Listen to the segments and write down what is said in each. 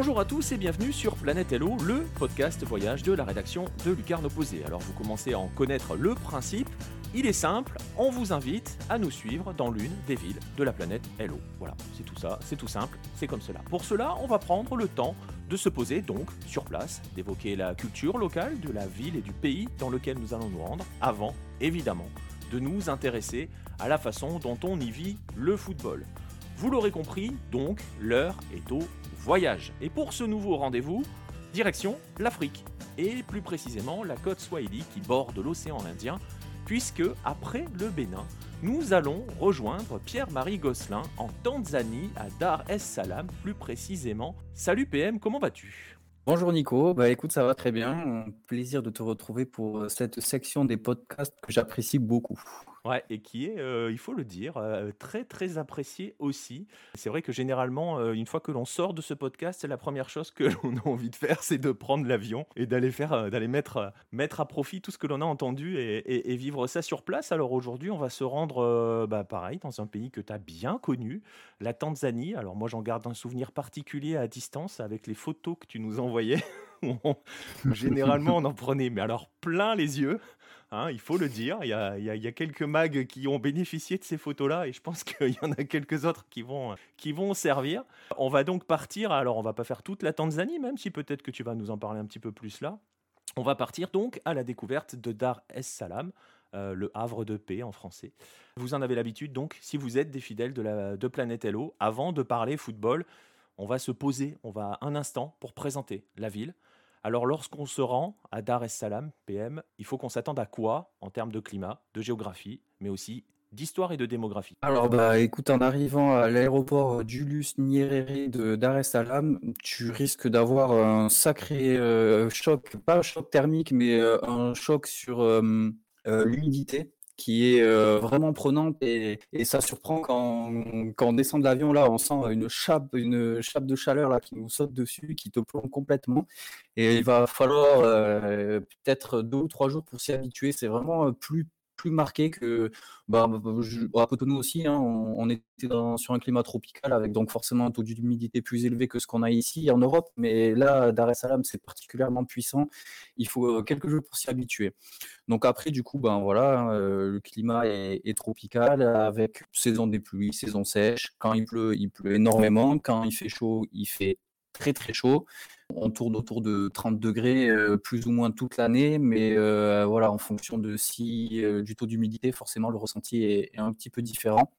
Bonjour à tous et bienvenue sur Planète Hello, le podcast voyage de la rédaction de Lucarne Opposé. Alors vous commencez à en connaître le principe. Il est simple, on vous invite à nous suivre dans l'une des villes de la planète Hello. Voilà, c'est tout ça, c'est tout simple, c'est comme cela. Pour cela, on va prendre le temps de se poser donc sur place, d'évoquer la culture locale de la ville et du pays dans lequel nous allons nous rendre, avant, évidemment, de nous intéresser à la façon dont on y vit le football. Vous l'aurez compris, donc, l'heure est au voyage. Et pour ce nouveau rendez-vous, direction l'Afrique, et plus précisément la côte Swahili qui borde l'océan Indien, puisque après le Bénin, nous allons rejoindre Pierre-Marie Gosselin en Tanzanie, à Dar es Salaam plus précisément. Salut PM, comment vas-tu? Bonjour Nico, bah écoute ça va très bien, plaisir de te retrouver pour cette section des podcasts que j'apprécie beaucoup. Ouais, et qui est, euh, il faut le dire, euh, très très apprécié aussi. C'est vrai que généralement, euh, une fois que l'on sort de ce podcast, la première chose que l'on a envie de faire, c'est de prendre l'avion et d'aller faire, d'aller mettre, mettre à profit tout ce que l'on a entendu et, vivre ça sur place. Alors aujourd'hui, on va se rendre, bah, pareil, dans un pays que tu as bien connu, la Tanzanie. Alors moi, j'en garde un souvenir particulier à distance avec les photos que tu nous envoyais. Généralement, on en prenait, mais alors plein les yeux. Hein, il faut le dire. Il y, a, quelques mags qui ont bénéficié de ces photos-là et je pense qu'il y en a quelques autres qui vont, servir. On va donc partir. Alors, on va pas faire toute la Tanzanie, même si peut-être que tu vas nous en parler un petit peu plus là. On va partir donc à la découverte de Dar es Salaam, euh, le havre de paix en français. Vous en avez l'habitude donc, si vous êtes des fidèles de, de Planète Hello, avant de parler football, on va se poser, on va un instant pour présenter la ville, alors lorsqu'on se rend à Dar es Salaam, PM, il faut qu'on s'attende à quoi en termes de climat, de géographie, mais aussi d'histoire et de démographie? Alors bah écoute, en arrivant à l'aéroport Julius Nyerere de Dar es Salaam, tu risques d'avoir un sacré euh, choc, pas un choc thermique, mais euh, un choc sur euh, l'humidité qui est euh, vraiment prenante et, ça surprend quand, quand on descend de l'avion là, on sent une chape, une chape de chaleur là qui nous saute dessus, qui te plombe complètement. Et il va falloir euh, peut-être deux ou trois jours pour s'y habituer. C'est vraiment plus plus marqué que bah, à Cotonou aussi. Hein, on, était sur un climat tropical avec donc forcément un taux d'humidité plus élevé que ce qu'on a ici en Europe. Mais là, Dar es Salaam, c'est particulièrement puissant. Il faut euh, quelques jours pour s'y habituer. Donc après, du coup, ben voilà, euh, le climat est, est, tropical avec saison des pluies, saison sèche. Quand il pleut, il pleut énormément. Quand il fait chaud, il fait très très chaud. On tourne autour de 30 degrés euh, plus ou moins toute l'année, mais euh, voilà, en fonction de si euh, du taux d'humidité, forcément le ressenti est, un petit peu différent.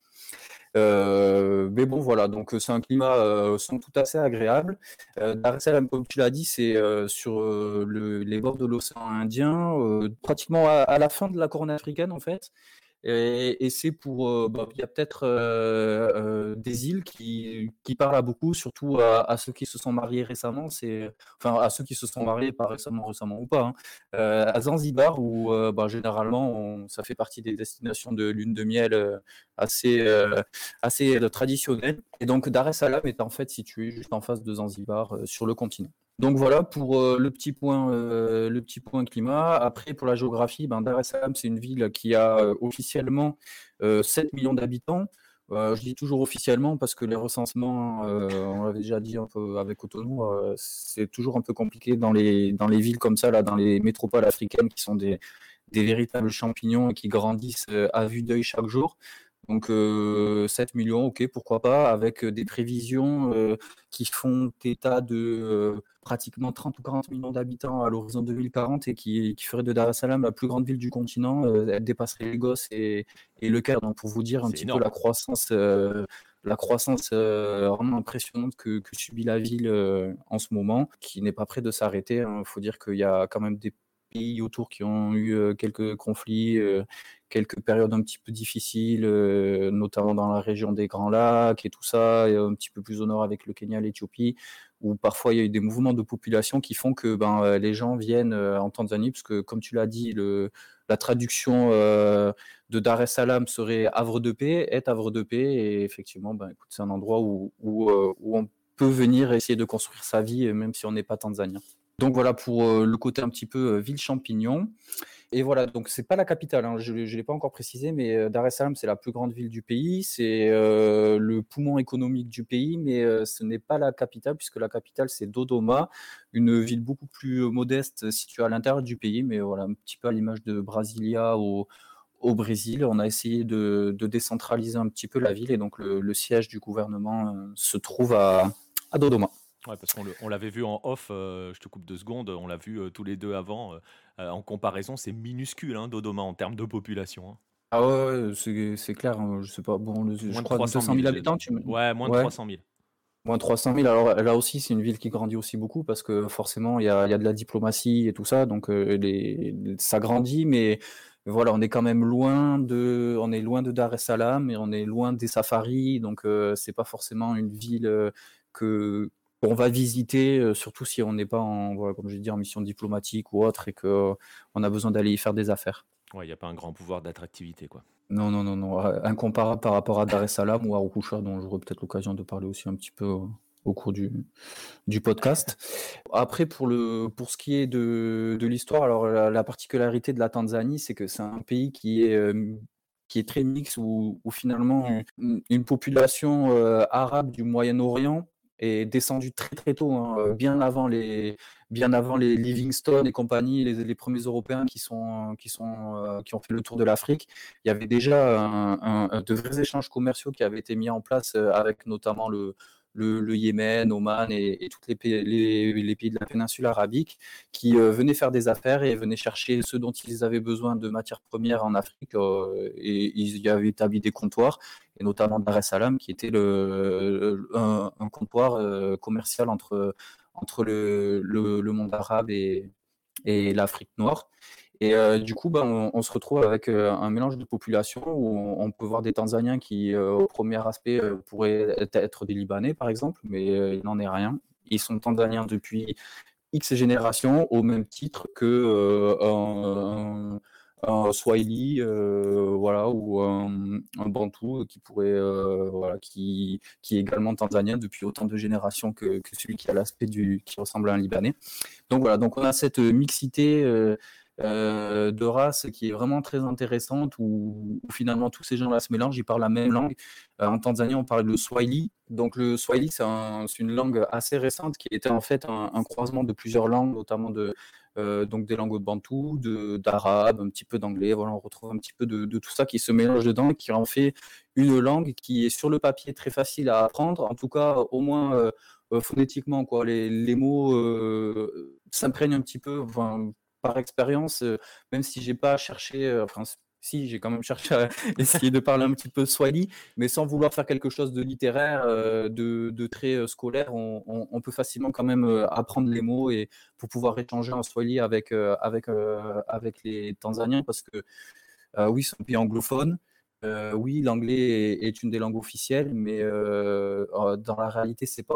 mais bon, voilà, donc c'est un climat sont tout assez agréable. Dar es comme tu l'as dit, c'est sur les bords de l'océan Indien, pratiquement à, la fin de la couronne africaine en fait. Et, c'est pour, euh, bah, il y a peut-être euh, euh, des îles qui, qui parlent à beaucoup, surtout à, ceux qui se sont mariés récemment. C'est, enfin, à ceux qui se sont mariés pas récemment, récemment ou pas. Hein. à Zanzibar, où bah, généralement, ça fait partie des destinations de lune de miel assez, assez traditionnelles. Et donc, Dar es Salaam est en fait situé juste en face de Zanzibar, sur le continent. Donc voilà pour euh, le petit point, euh, le petit point climat. Après pour la géographie, ben, Dar es Salaam c'est une ville qui a euh, officiellement 7 millions d'habitants. je dis toujours officiellement parce que les recensements, on l'avait déjà dit un peu avec Cotonou, c'est toujours un peu compliqué dans les dans les villes comme ça là, dans les métropoles africaines qui sont des des véritables champignons et qui grandissent à vue d'œil chaque jour. Donc 7 euh, millions, ok, pourquoi pas, avec euh, des prévisions euh, qui font état de pratiquement 30 ou 40 millions d'habitants à l'horizon 2040 et qui, qui ferait de Dar es Salaam la plus grande ville du continent. elle dépasserait Lagos et, et le Caire. Donc pour vous dire un petit peu la croissance, la croissance vraiment impressionnante que, que, subit la ville en ce moment, qui n'est pas près de s'arrêter. Il hein. faut dire qu'il y a quand même des pays autour qui ont eu euh, quelques conflits, quelques périodes un petit peu difficiles, euh, notamment dans la région des Grands Lacs et tout ça, et un petit peu plus au nord avec le Kenya, l'Éthiopie, où parfois il y a eu des mouvements de population qui font que ben, les gens viennent en Tanzanie, parce que comme tu l'as dit, la traduction de Dar es Salaam serait Havre de paix, est Havre de paix, et effectivement, ben, c'est un endroit où, on peut venir essayer de construire sa vie, même si on n'est pas tanzanien. Donc voilà pour euh, le côté un petit peu euh, ville champignon. Et voilà, donc c'est pas la capitale, hein, je ne l'ai pas encore précisé, mais euh, Dar es Salaam, c'est la plus grande ville du pays, c'est euh, le poumon économique du pays, mais euh, ce n'est pas la capitale, puisque la capitale, c'est Dodoma, une ville beaucoup plus modeste située à l'intérieur du pays, mais voilà, un petit peu à l'image de Brasilia au, Brésil. On a essayé de, décentraliser un petit peu la ville, et donc le, siège du gouvernement se trouve à Dodoma. Ouais, parce qu'on l'avait vu en off, je te coupe deux secondes, on l'a vu tous les deux avant. Euh, en comparaison, c'est minuscule, hein, Dodoma, en termes de population. Hein. Ah ouais, c'est clair. Hein, je sais pas. Bon, je crois 200 000 habitants. Tu Ouais, moins de 300 000. Moins de 300 000. Alors là aussi, c'est une ville qui grandit aussi beaucoup parce que forcément, il y a, de la diplomatie et tout ça. Donc euh, ça grandit, mais voilà, on est quand même loin de, on est loin de Dar es Salaam et on est loin des safaris. Donc euh, c'est pas forcément une ville que on va visiter, surtout si on n'est pas en, voilà, comme je dis, en mission diplomatique ou autre et qu'on a besoin d'aller y faire des affaires. Ouais, il n'y a pas un grand pouvoir d'attractivité, quoi. Non, non, non, non. Incomparable par rapport à Dar es Salaam ou à Rokusha, dont j'aurai peut-être l'occasion de parler aussi un petit peu au cours du, du podcast. Après, pour, le, pour ce qui est de, de l'histoire, alors la, particularité de la Tanzanie, c'est que c'est un pays qui est, qui est très mix, où, finalement une, population arabe du Moyen-Orient est descendu très très tôt, hein, euh, bien avant les bien avant les Livingstone et compagnie, les, premiers Européens qui sont qui sont euh, qui ont fait le tour de l'Afrique. Il y avait déjà de vrais échanges commerciaux qui avaient été mis en place euh, avec notamment le le, Yémen, Oman et, tous les pays, les, pays, de la péninsule arabique qui euh, venaient faire des affaires et venaient chercher ce dont ils avaient besoin de matières premières en Afrique euh, et ils y avaient établi des comptoirs et notamment Dar es Salaam qui était le, un, comptoir euh, commercial entre, entre le, le, monde arabe et, et l'Afrique noire. Et euh, du coup, bah, on, se retrouve avec euh, un mélange de population où on, peut voir des Tanzaniens qui, euh, au premier aspect, pourraient être des Libanais, par exemple, mais il n'en est rien. Ils sont Tanzaniens depuis X générations, au même titre que un, Swahili, voilà, ou un, Bantou qui pourrait, voilà, qui est également tanzanien depuis autant de générations que, que celui qui a l'aspect du, qui ressemble à un Libanais. Donc voilà, donc on a cette mixité euh, de race qui est vraiment très intéressante où, finalement tous ces gens-là se mélangent, ils parlent la même langue. Euh, en Tanzanie, on parle le Swahili. Donc le Swahili, c'est une langue assez récente qui était en fait un, croisement de plusieurs langues, notamment de, euh, donc des langues bantou, d'arabe, un petit peu d'anglais. Voilà, on retrouve un petit peu de, tout ça qui se mélange dedans, qui en fait une langue qui est sur le papier très facile à apprendre, en tout cas au moins phonétiquement. Quoi. Les, les mots s'imprègnent un petit peu. Par expérience, même si j'ai pas cherché, enfin, si j'ai quand même cherché à essayer de parler un petit peu swahili, mais sans vouloir faire quelque chose de littéraire, de, très scolaire, on, peut facilement quand même apprendre les mots et pour pouvoir échanger en swahili avec, avec, avec les Tanzaniens, parce que oui, c'est un pays anglophone. oui, l'anglais est, une des langues officielles, mais dans la réalité, c'est pas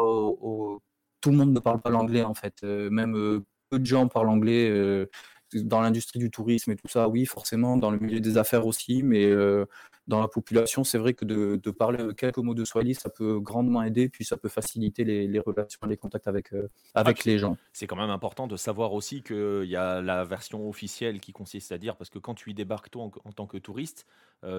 tout le monde ne parle pas l'anglais en fait. même peu de gens parlent anglais euh, dans l'industrie du tourisme et tout ça, oui, forcément, dans le milieu des affaires aussi, mais euh, dans la population, c'est vrai que de, parler quelques mots de Swahili, ça peut grandement aider, puis ça peut faciliter les, relations, les contacts avec, euh, avec les gens. C'est quand même important de savoir aussi qu'il y a la version officielle qui consiste à dire, parce que quand tu y débarques toi en, tant que touriste,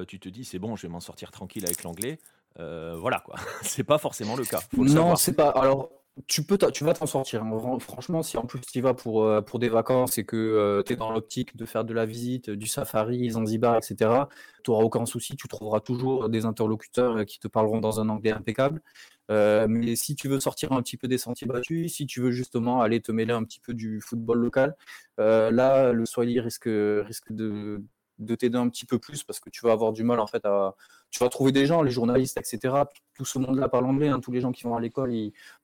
tu te dis c'est bon, je vais m'en sortir tranquille avec l'anglais. voilà quoi, c'est pas forcément le cas. non, c'est pas. Alors, tu peux tu vas t'en sortir. Hein. Franchement, si en plus tu y vas pour, euh, pour des vacances et que euh, tu es dans l'optique de faire de la visite, du safari, Zanzibar, etc., tu n'auras aucun souci. Tu trouveras toujours des interlocuteurs euh, qui te parleront dans un anglais impeccable. mais si tu veux sortir un petit peu des sentiers battus, si tu veux justement aller te mêler un petit peu du football local, là, le Swahili risque, risque de, de t'aider un petit peu plus parce que tu vas avoir du mal en fait à tu vas trouver des gens les journalistes etc tout ce monde là parle anglais hein, tous les gens qui vont à l'école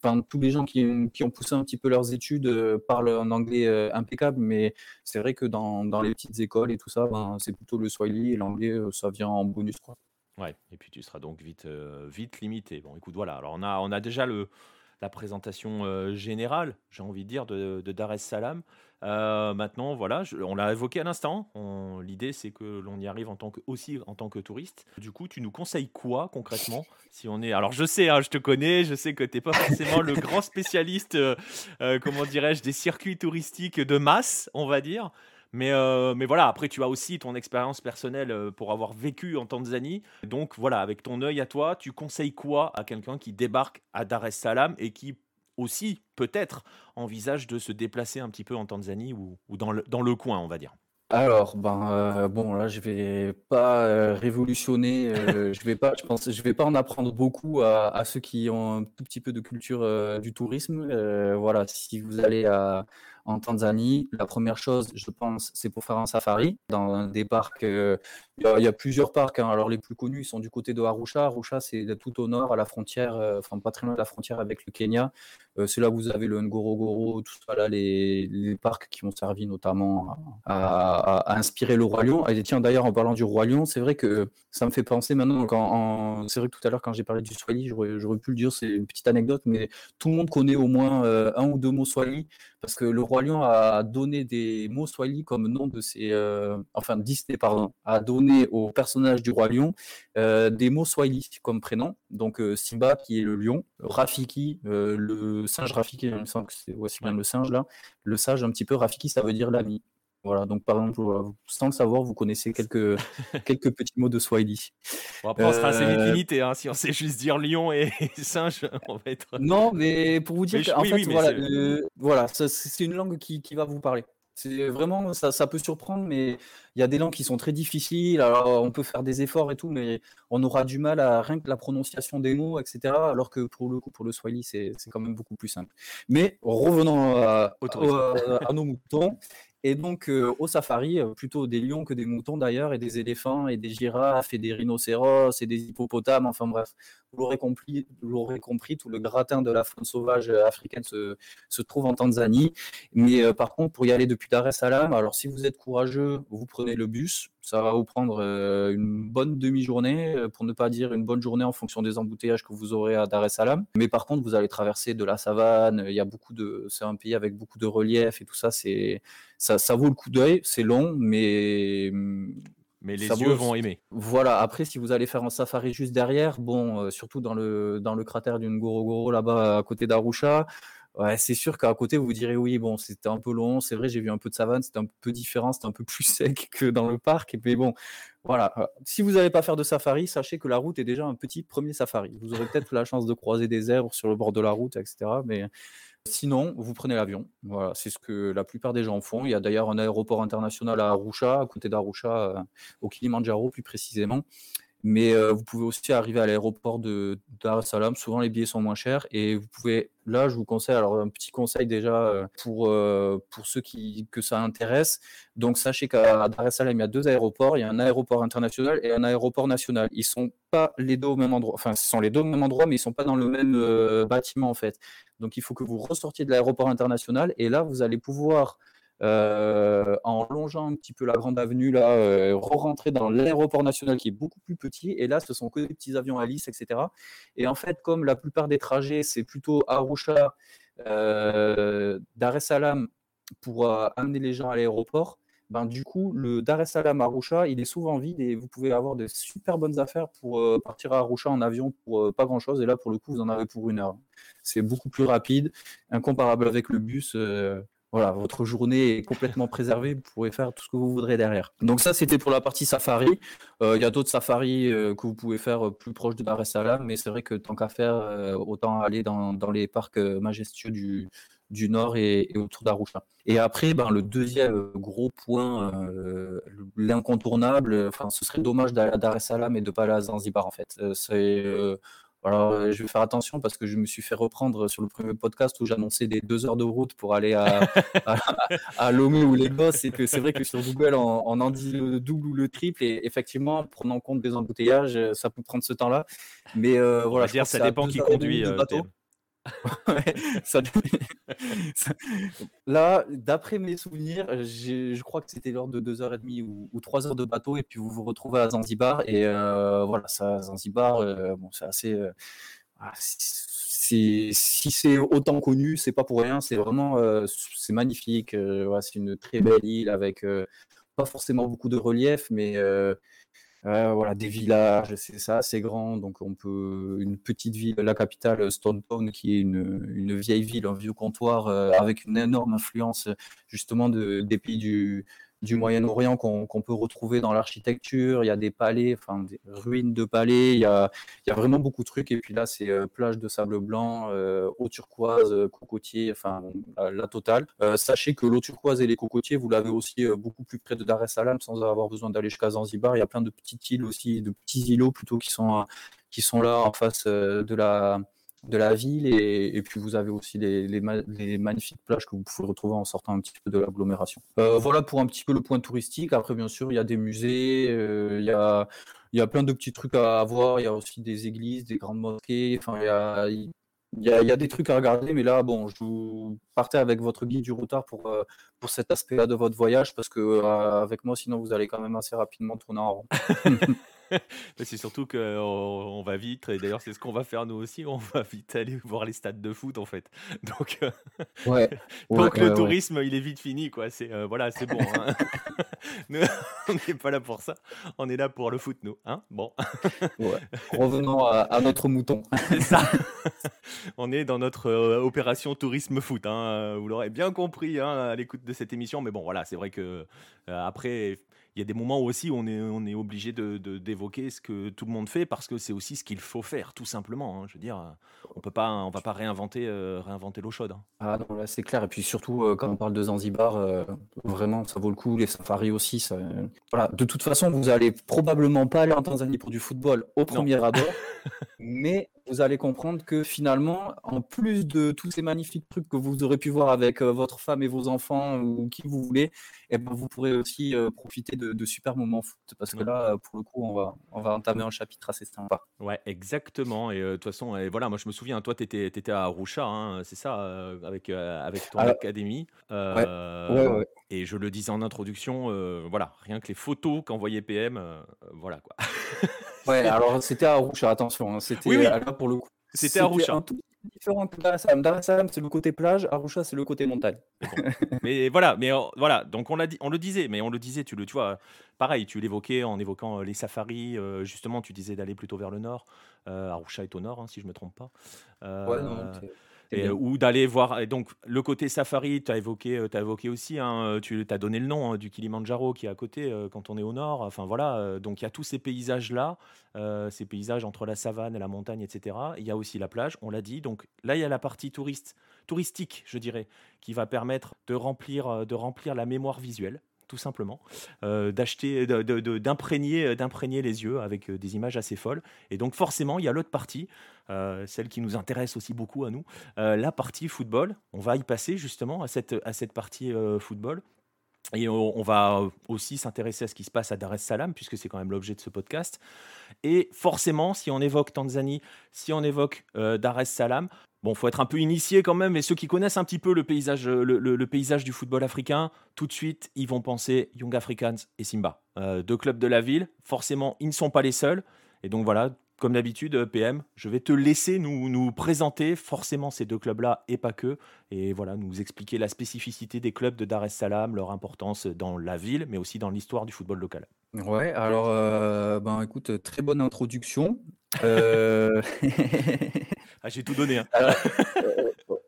enfin tous les gens qui, qui, ont poussé un petit peu leurs études euh, parlent un anglais euh, impeccable. Mais c'est vrai que dans, dans, les petites écoles et tout ça ben, c'est plutôt le swahili et l'anglais euh, ça vient en bonus ouais. Et puis tu seras donc vite vite limité. Bon écoute voilà. Alors on a on a déjà le la présentation générale j'ai envie de dire de, Dar es Salaam euh, maintenant, voilà, on l'a évoqué à l'instant. L'idée, c'est que l'on y arrive en tant que, aussi en tant que touriste. Du coup, tu nous conseilles quoi concrètement si on est Alors, je sais, hein, je te connais, je sais que tu n'es pas forcément le grand spécialiste, euh, euh, comment dirais-je, des circuits touristiques de masse, on va dire. Mais, mais voilà, après, tu as aussi ton expérience personnelle pour avoir vécu en Tanzanie. Donc voilà, avec ton œil à toi, tu conseilles quoi à quelqu'un qui débarque à Dar es Salaam et qui aussi, peut-être, envisage de se déplacer un petit peu en Tanzanie ou, dans, le, dans le coin, on va dire? Alors, ben, euh, bon, là, je vais pas euh, révolutionner, euh, je vais pas, je pense, je vais pas en apprendre beaucoup à, ceux qui ont un tout petit peu de culture du tourisme. voilà, si vous allez à, en Tanzanie. La première chose, je pense, c'est pour faire un safari dans des parcs. Euh, il y, a plusieurs parcs. Hein. Alors les plus connus ils sont du côté de Arusha. Arusha, c'est tout au nord, à la frontière, euh, enfin pas très loin de la frontière avec le Kenya. Euh, c'est là où vous avez le Ngorogoro, tout ça là, les, parcs qui ont servi notamment à, inspirer le roi lion. Et tiens, d'ailleurs, en parlant du roi lion, c'est vrai que ça me fait penser maintenant. En, c'est vrai que tout à l'heure, quand j'ai parlé du Swahili, j'aurais pu le dire, c'est une petite anecdote, mais tout le monde connaît au moins un ou deux mots Swahili parce que le roi lion a donné des mots swahili comme nom de ses, euh, enfin Disney pardon, a donné au personnage du roi lion euh, des mots swahili comme prénom. Donc euh, Simba qui est le lion, Rafiki le singe Rafiki, il me semble que c'est aussi bien le singe là, le sage un petit peu Rafiki ça veut dire l'ami. Voilà, donc par exemple, sans le savoir, vous connaissez quelques, quelques petits mots de Swahili. Bon, après, on sera assez vite limité, hein, si on sait juste dire lion et singe, on va être... Non, mais pour vous dire qu'en fait, voilà, voilà c'est une langue qui, qui, va vous parler. C'est vraiment, ça, ça, peut surprendre, mais il y a des langues qui sont très difficiles. Alors, on peut faire des efforts et tout, mais on aura du mal à rien que la prononciation des mots, etc. Alors que pour le coup, pour le Swahili, c'est quand même beaucoup plus simple. Mais revenons à, à nos moutons. Et donc, euh, au safari, euh, plutôt des lions que des moutons d'ailleurs, et des éléphants, et des girafes, et des rhinocéros, et des hippopotames, enfin bref, vous l'aurez compris, compris, tout le gratin de la faune sauvage euh, africaine se, se trouve en Tanzanie. Mais par contre, pour y aller depuis Dar es Salaam, alors si vous êtes courageux, vous prenez le bus, ça va vous prendre une bonne demi-journée, pour ne pas dire une bonne journée en fonction des embouteillages que vous aurez à Dar es Salaam. Mais par contre, vous allez traverser de la savane, il y a beaucoup de, c'est un pays avec beaucoup de relief et tout ça, c'est, ça, ça vaut le coup d'œil, c'est long, mais mais les yeux vont aimer. Voilà, après, si vous allez faire un safari juste derrière, bon, surtout dans le, dans le cratère d'une Gorogoro là-bas à côté d'Arusha, C'est sûr qu'à côté, vous vous direz oui, bon, c'était un peu long, c'est vrai, j'ai vu un peu de savane, c'était un peu différent, c'était un peu plus sec que dans le parc. Mais bon, voilà. Euh, si vous n'allez pas faire de safari, sachez que la route est déjà un petit premier safari. Vous aurez peut-être la chance de croiser des zèbres sur le bord de la route, etc. Mais sinon, vous prenez l'avion. Voilà, c'est ce que la plupart des gens font. Il y a d'ailleurs un aéroport international à Arusha, à côté d'Arusha, euh, au Kilimanjaro plus précisément. Mais euh, vous pouvez aussi arriver à l'aéroport de Dar es Salaam. Souvent, les billets sont moins chers. Et vous pouvez, là, je vous conseille, alors un petit conseil déjà euh, pour, euh, pour ceux qui, que ça intéresse. Donc, sachez qu'à Dar es Salaam, il y a deux aéroports. Il y a un aéroport international et un aéroport national. Ils sont pas les deux au même endroit. Enfin, ce sont les deux au même endroit, mais ils sont pas dans le même bâtiment, en fait. Donc, il faut que vous ressortiez de l'aéroport international. Et là, vous allez pouvoir euh, en longeant un petit peu la grande avenue, là, euh, re-rentrer dans l'aéroport national qui est beaucoup plus petit. Et là, ce sont que des petits avions Alice, etc. Et en fait, comme la plupart des trajets, c'est plutôt Arusha, euh, Dar es Salaam pour amener les gens à l'aéroport. Ben, du coup, le Dar es Salaam Arusha, il est souvent vide et vous pouvez avoir de super bonnes affaires pour partir à Arusha en avion pour pas grand chose. Et là, pour le coup, vous en avez pour une heure. C'est beaucoup plus rapide, incomparable avec le bus voilà, votre journée est complètement préservée, vous pourrez faire tout ce que vous voudrez derrière. Donc ça, c'était pour la partie safari. Euh, il y a d'autres safaris euh, que vous pouvez faire euh, plus proche de Dar es Salaam, mais c'est vrai que tant qu'à faire, autant aller dans, les parcs majestueux du, du nord et, autour d'Arusha. Et après, ben, le deuxième gros point, l'incontournable, enfin, ce serait dommage d'aller à Dar es Salaam et de pas aller à Zanzibar en fait. c'est alors, euh, je vais faire attention parce que je me suis fait reprendre sur le premier podcast où j'annonçais des deux heures de route pour aller à, à, Lomé ou Lagos. Et que c'est vrai que sur Google, on, en dit le double ou le triple. Et effectivement, prenant en compte des embouteillages, ça peut prendre ce temps-là. Mais euh, voilà, je dire, ça dépend qui conduit. Euh, Là, d'après mes souvenirs, je crois que c'était lors de 2h30 ou, ou 3 heures de bateau, et puis vous vous retrouvez à Zanzibar. Et euh, voilà, Zanzibar, euh, bon, c'est assez. Euh, ah, si c'est autant connu, c'est pas pour rien. C'est vraiment, c'est magnifique. c'est une très belle île avec pas forcément beaucoup de relief, mais voilà, des villages, c'est ça, c'est grand. Donc, on peut. Une petite ville, la capitale, Stone Town, qui est une, une vieille ville, un vieux comptoir, euh, avec une énorme influence, justement, de, des pays du, du Moyen-Orient qu'on peut retrouver dans l'architecture. Il y a des palais, enfin des ruines de palais. Il y a, vraiment beaucoup de trucs. Et puis là, c'est plage de sable blanc, eau turquoise, cocotier, enfin la, totale. sachez que l'eau turquoise et les cocotiers, vous l'avez aussi beaucoup plus près de Dar es Salaam sans avoir besoin d'aller jusqu'à Zanzibar. Il y a plein de petites îles aussi, de petits îlots plutôt qui sont, qui sont là en face de la de la ville et, puis vous avez aussi les, les, magnifiques plages que vous pouvez retrouver en sortant un petit peu de l'agglomération. Euh, voilà pour un petit peu le point touristique. Après, bien sûr, il y a des musées, euh, il, y a, il y a plein de petits trucs à voir. Il y a aussi des églises, des grandes mosquées. Enfin, il y a, il y, a, il y a des trucs à regarder, mais là, bon, je vous partais avec votre guide du routard pour, euh, pour cet aspect-là de votre voyage parce que avec moi, sinon, vous allez quand même assez rapidement tourner en rond. c'est surtout qu'on va vite, et d'ailleurs c'est ce qu'on va faire nous aussi, on va vite aller voir les stades de foot en fait. Donc, euh, ouais. donc le tourisme il est vite fini quoi. C'est euh, voilà, c'est bon. Hein. on n'est pas là pour ça, on est là pour le foot nous. Hein bon. Revenons à, notre mouton. ça. on est dans notre euh, opération tourisme foot. Hein. Vous l'aurez bien compris hein, à l'écoute de cette émission, mais bon voilà, c'est vrai que après il y a des moments où aussi on est, on est obligé de, d'évoquer ce que tout le monde fait parce que c'est aussi ce qu'il faut faire, tout simplement. Hein. Je veux dire, on peut pas, on va pas réinventer, euh, réinventer l'eau chaude. Hein. Ah non, là c'est clair. Et puis surtout, euh, quand on parle de Zanzibar, euh, vraiment, ça vaut le coup. Les safaris aussi. Ça, voilà. De toute façon, vous allez probablement pas aller en Tanzanie pour du football au premier abord, mais vous allez comprendre que finalement, en plus de tous ces magnifiques trucs que vous aurez pu voir avec votre femme et vos enfants ou qui vous voulez, eh ben, vous pourrez aussi profiter de, super moments foot. Parce que là, pour le coup, on va, on va entamer un chapitre assez sympa. Ouais, exactement. Et de toute façon, et voilà, moi je me souviens, toi, tu étais, étais, à Arusha, hein, c'est ça, avec, avec ton académie. ouais, et je le disais en introduction, voilà, rien que les photos qu'envoyait PM, voilà quoi. Ouais, alors c'était à Arusha, attention. Hein, c'était oui, là pour le coup. C'était à un tout différent que Dar es Salaam. c'est le côté plage, Arusha, c'est le côté montagne. mais voilà, mais voilà, donc on l'a dit, on le disait, mais on le disait, tu le, tu vois, pareil, tu l'évoquais en évoquant les safaris. justement, tu disais d'aller plutôt vers le nord. Arusha est au nord, hein, si je me trompe pas. ouais, non, ou d'aller voir. Et donc, le côté safari, tu as évoqué, as évoqué aussi, hein, tu as donné le nom hein, du Kilimanjaro qui est à côté euh, quand on est au nord. Enfin, voilà. Euh, donc, il y a tous ces paysages-là, euh, ces paysages entre la savane et la montagne, etc. Il y a aussi la plage, on l'a dit. Donc, là, il y a la partie touriste, touristique, je dirais, qui va permettre de remplir, de remplir la mémoire visuelle tout simplement, d'acheter, d'imprégner, d'imprégner les yeux avec des images assez folles. Et donc forcément, il y a l'autre partie euh, celle qui nous intéresse aussi beaucoup à nous, euh, la partie football. On va y passer justement à cette, à cette partie euh, football. Et on, va aussi s'intéresser à ce qui se passe à Dar es Salaam, puisque c'est quand même l'objet de ce podcast. Et forcément, si on évoque Tanzanie, si on évoque Dar es Salaam, bon, faut être un peu initié quand même. Et ceux qui connaissent un petit peu le paysage, le, paysage du football africain, tout de suite, ils vont penser Young Africans et Simba, deux clubs de la ville. Forcément, ils ne sont pas les seuls. Et donc voilà, comme d'habitude, euh, PM, je vais te laisser nous, nous présenter forcément ces deux clubs-là et pas que. Et voilà, nous expliquer la spécificité des clubs de Dar es Salaam, leur importance dans la ville, mais aussi dans l'histoire du football local. Ouais, alors, euh, ben écoute, très bonne introduction. Euh, ah, j'ai tout donné. Hein.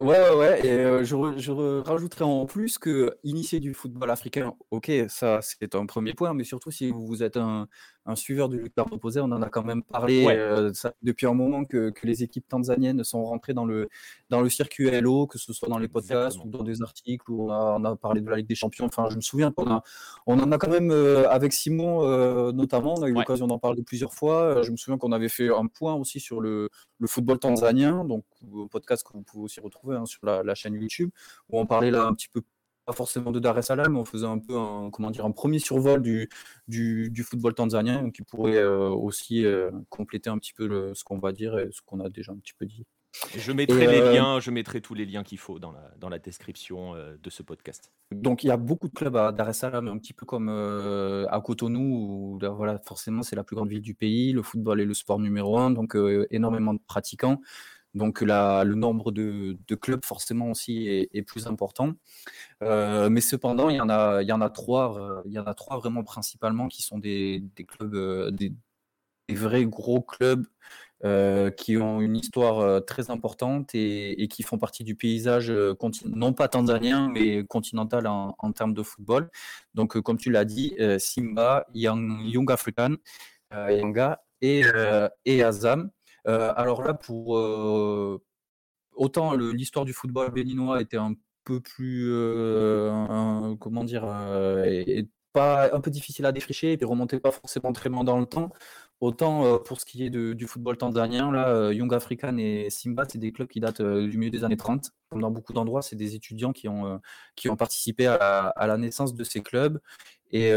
Ouais, ouais, ouais. Et euh, je, je rajouterais en plus que initier du football africain, ok, ça c'est un premier point, mais surtout si vous êtes un, un suiveur du Lucas proposé, on en a quand même parlé euh, ça, depuis un moment que, que, les équipes tanzaniennes sont rentrées dans le, dans le circuit LO, que ce soit dans les podcasts ou dans des articles où on a, on a, parlé de la Ligue des Champions. Enfin, je me souviens qu'on on en a quand même, euh, avec Simon notamment, on a eu l'occasion d'en parler plusieurs fois. Je me souviens qu'on avait fait un point aussi sur le, le football tanzanien, donc un podcast que vous pouvez aussi retrouver Hein, sur la, chaîne YouTube, où on parlait là un petit peu pas forcément de Dar es Salaam, mais on faisait un peu un, comment dire, un premier survol du, du, football tanzanien, qui pourrait euh, aussi euh, compléter un petit peu ce qu'on va dire et ce qu'on a déjà un petit peu dit. Je mettrai les euh, liens, je mettrai tous les liens qu'il faut dans la, dans la description de ce podcast. Donc il y a beaucoup de clubs à Dar es Salaam, un petit peu comme à Cotonou, où voilà, forcément c'est la plus grande ville du pays, le football est le sport numéro un, donc énormément de pratiquants. Donc le nombre de, clubs forcément aussi est, plus important. Euh, mais cependant, il y en a, trois, euh, il y en a trois vraiment principalement qui sont des, clubs, euh, des, vrais gros clubs qui ont une histoire très importante et, qui font partie du paysage non pas tanzanien, mais continental en, termes de football. Donc, comme tu l'as dit, Simba, Young, African, Yanga et Azam. Alors là, pour autant l'histoire du football béninois était un peu plus, comment dire, pas un peu difficile à défricher et puis remonter pas forcément très loin dans le temps. Autant pour ce qui est du football tanzanien, là, Young African et Simba, c'est des clubs qui datent du milieu des années 30. Comme dans beaucoup d'endroits, c'est des étudiants qui ont, qui ont participé à la, naissance de ces clubs. Et,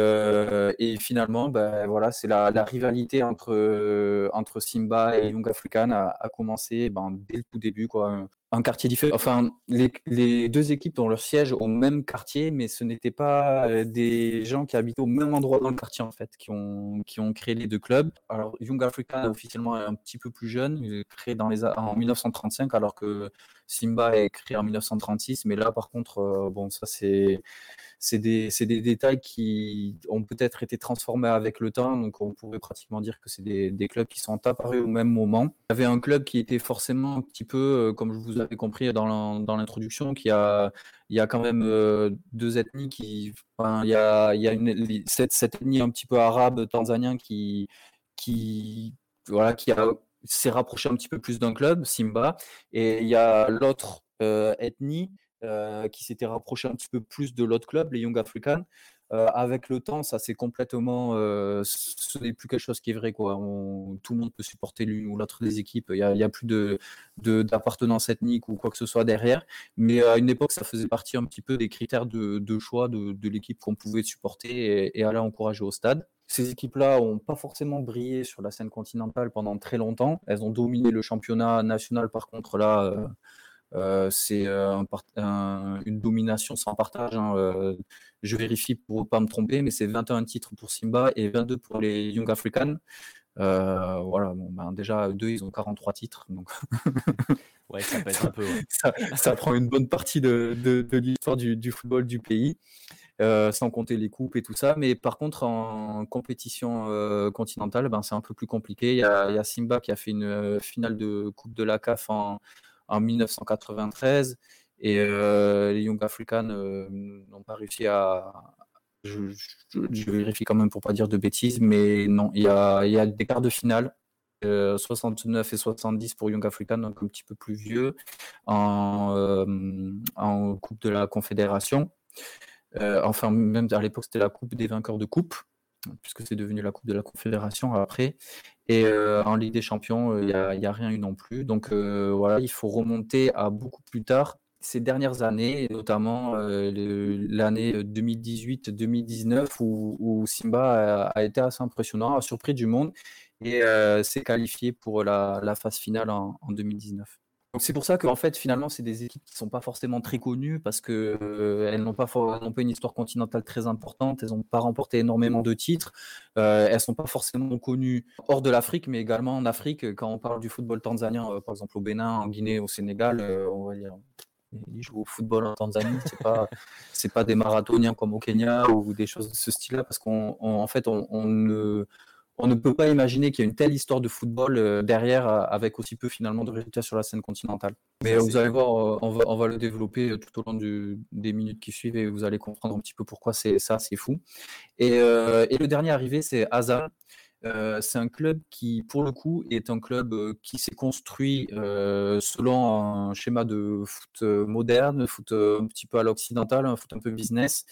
et finalement, ben, voilà, c'est la, rivalité entre, entre Simba et Young African a, a commencé ben, dès le tout début. Quoi un quartier différent. Enfin, les, deux équipes ont leur siège au même quartier, mais ce n'étaient pas euh, des gens qui habitaient au même endroit dans le quartier, en fait, qui ont, qui ont créé les deux clubs. Alors, Young Africa, officiellement, est un petit peu plus jeune, créé dans les, en 1935, alors que Simba est créé en 1936. Mais là, par contre, euh, bon, ça, c'est des, des, détails qui ont peut-être été transformés avec le temps, donc on pourrait pratiquement dire que c'est des, des, clubs qui sont apparus au même moment. Il y avait un club qui était forcément un petit peu, euh, comme je vous avais compris dans l'introduction, qui a, il y a quand même euh, deux ethnies qui, il y a, cette, ethnie un petit peu arabe tanzanien qui, s'est rapproché un petit peu plus d'un club, Simba, et il y a l'autre euh, ethnie euh, qui s'était rapproché un petit peu plus de l'autre club, les Young Africans. Euh, avec le temps, ça c'est complètement, euh, ce n'est plus quelque chose qui est vrai quoi. tout le monde peut supporter l'une ou l'autre des équipes. Il n'y a, plus de, d'appartenance ethnique ou quoi que ce soit derrière. Mais à une époque, ça faisait partie un petit peu des critères de, choix de, l'équipe qu'on pouvait supporter et, et, aller encourager au stade. Ces équipes-là n'ont pas forcément brillé sur la scène continentale pendant très longtemps. Elles ont dominé le championnat national, par contre là euh, c'est euh, une domination sans partage. Hein, euh, je vérifie pour ne pas me tromper, mais c'est 21 titres pour Simba et 22 pour les Young Africans. voilà, bon, ben déjà, deux, ils ont 43 titres. Donc ouais, ça pèse un peu. Ça, prend une bonne partie de, de, l'histoire du, du, football du pays. sans compter les coupes et tout ça. Mais par contre, en compétition continentale, ben, c'est un peu plus compliqué. Il y, a, il y, a, Simba qui a fait une finale de Coupe de la CAF en, en 1993 et euh, les Young Africans euh, n'ont pas réussi à. Je, vérifie quand même pour pas dire de bêtises, mais non, il y a, il des quarts de finale 69 euh, et 70 pour Young African, donc un petit peu plus vieux, en Coupe de la Confédération. enfin, même à l'époque, c'était la Coupe des vainqueurs de Coupe puisque c'est devenu la Coupe de la Confédération après. Et euh, en Ligue des Champions, euh, il n'y a, rien eu non plus. Donc euh, voilà, il faut remonter à beaucoup plus tard. Ces dernières années, notamment l'année 2018-2019, où, Simba a, été assez impressionnant, a surpris du monde et s'est qualifié pour la, phase finale en 2019. Donc c'est pour ça qu'en fait finalement c'est des équipes qui sont pas forcément très connues parce que euh, elles n'ont pas n'ont pas une histoire continentale très importante, elles n'ont pas remporté énormément de titres, euh, elles sont pas forcément connues hors de l'Afrique mais également en Afrique. Quand on parle du football tanzanien euh, par exemple au Bénin, en Guinée, au Sénégal, euh, on va dire ils jouent au football en Tanzanie, c'est pas c'est pas des marathoniens comme au Kenya ou des choses de ce style-là parce qu'en en fait on, on ne on ne peut pas imaginer qu'il y ait une telle histoire de football euh, derrière euh, avec aussi peu finalement de résultats sur la scène continentale. Mais vous allez voir, on va, on va, le développer euh, tout au long des minutes qui suivent et vous allez comprendre un petit peu pourquoi c'est ça, c'est fou. Et, et, le dernier arrivé, c'est Hazard. Euh, c'est un club qui, pour le coup, est un club euh, qui s'est construit euh, selon un schéma de foot moderne, foot un petit peu à l'occidental, un foot un peu business.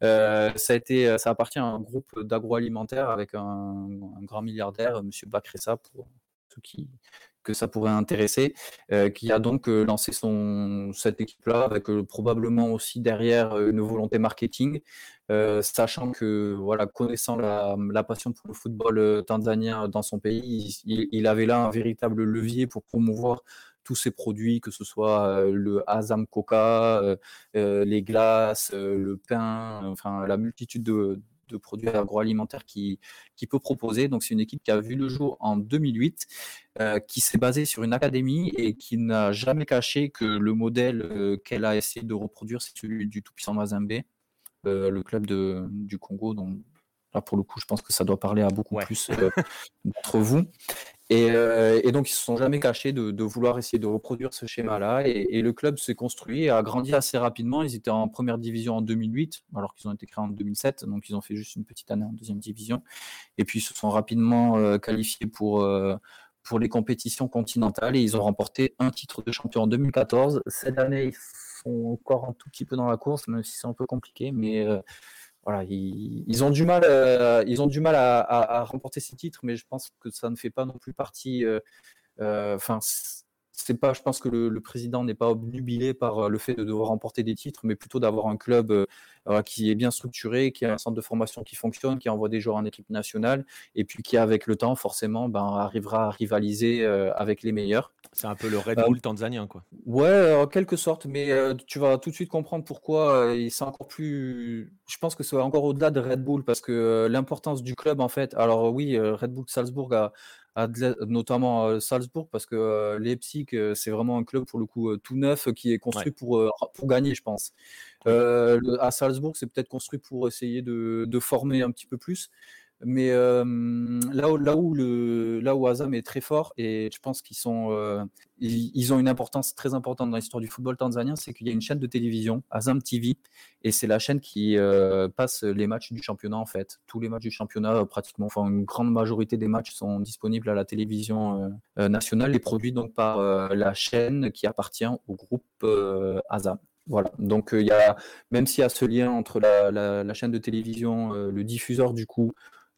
ça, a été, ça appartient à un groupe d'agroalimentaire avec un, grand milliardaire, M. Bakressa, pour ceux qui, que ça pourrait intéresser, qui a donc lancé son, cette équipe-là avec probablement aussi derrière une volonté marketing euh, sachant que, voilà, connaissant la, passion pour le football euh, tanzanien dans son pays, il, avait là un véritable levier pour promouvoir tous ses produits, que ce soit euh, le Azam Coca, les glaces, le pain, enfin la multitude de, produits agroalimentaires qui, qui peut proposer. Donc c'est une équipe qui a vu le jour en 2008, qui s'est basée sur une académie et qui n'a jamais caché que le modèle qu'elle a essayé de reproduire, c'est celui du tout-puissant Mazembe. Euh, le club de, du Congo. Donc là, pour le coup, je pense que ça doit parler à beaucoup plus euh, d'entre vous. Et, donc, ils se sont jamais cachés de, vouloir essayer de reproduire ce schéma-là. Et, le club s'est construit et a grandi assez rapidement. Ils étaient en première division en 2008, alors qu'ils ont été créés en 2007. Donc, ils ont fait juste une petite année en deuxième division. Et puis, ils se sont rapidement qualifiés pour, pour les compétitions continentales. Et ils ont remporté un titre de champion en 2014. Cette année, ils sont encore un tout petit peu dans la course, même si c'est un peu compliqué. Mais voilà, ils, ont du mal, euh, ils ont du mal à, remporter ces titres, mais je pense que ça ne fait pas non plus partie. Euh, euh, enfin, c'est pas, je pense que le, président n'est pas obnubilé par le fait de devoir remporter des titres, mais plutôt d'avoir un club qui est bien structuré, qui a un centre de formation qui fonctionne, qui envoie des joueurs en équipe nationale, et puis qui, avec le temps, forcément, ben, arrivera à rivaliser avec les meilleurs. C'est un peu le Red Bull tanzanien, quoi. Ouais, en quelque sorte, mais tu vas tout de suite comprendre pourquoi c'est encore plus. Je pense que c'est encore au-delà de Red Bull parce que l'importance du club, en fait. Alors, oui, Red Bull Salzbourg a, notamment Salzbourg parce que Leipzig, c'est vraiment un club pour le coup tout neuf qui est construit pour, pour gagner, je pense. à Salzbourg, c'est peut-être construit pour essayer de, de, former un petit peu plus. Mais là, où, là, Azam est très fort, et je pense qu'ils sont, ils, ont une importance très importante dans l'histoire du football tanzanien, c'est qu'il y a une chaîne de télévision, Azam TV, et c'est la chaîne qui passe les matchs du championnat en fait. Tous les matchs du championnat, pratiquement, enfin une grande majorité des matchs sont disponibles à la télévision nationale et produits donc par la chaîne qui appartient au groupe Azam. Voilà, donc il y a, même s'il y a ce lien entre la chaîne de télévision, le diffuseur du coup,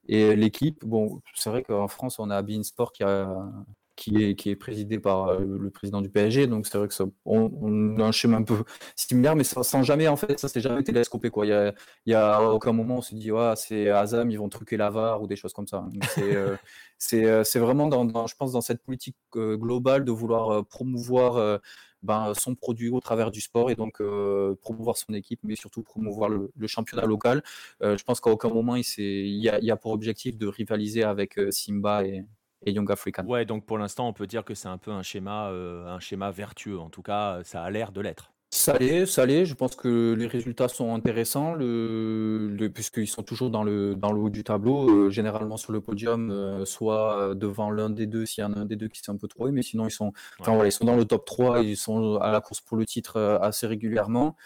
et l'équipe, bon, c'est vrai qu'en France, on a Bein Sport qui, est, qui est présidé par euh, le président du PSG, donc c'est vrai que ça, on, a un schéma un peu similaire, mais ça, sans jamais, en fait, ça s'est jamais télescopé, quoi. Il y a, a aucun moment où on se dit, c'est Azam, ils vont truquer la VAR ou des choses comme ça. Euh, euh, c'est vraiment, dans, je pense, dans cette politique globale de vouloir promouvoir ben, son produit au travers du sport et donc euh, promouvoir son équipe, mais surtout promouvoir le, championnat local. Euh, je pense qu'à aucun moment il, y a, pour objectif de rivaliser avec euh, Simba et, et Young African. Ouais, donc pour l'instant, on peut dire que c'est un peu un schéma, un schéma vertueux. En tout cas, ça a l'air de l'être. Ça l'est, ça l'est. Je pense que les résultats sont intéressants, le, puisqu'ils sont toujours dans le, dans le haut du tableau, euh, généralement sur le podium, euh, soit euh, devant l'un des deux s'il y en a un des deux qui s'est un peu trouvé, mais sinon ils sont, ils sont dans le top 3, ils sont à la course pour le titre assez régulièrement.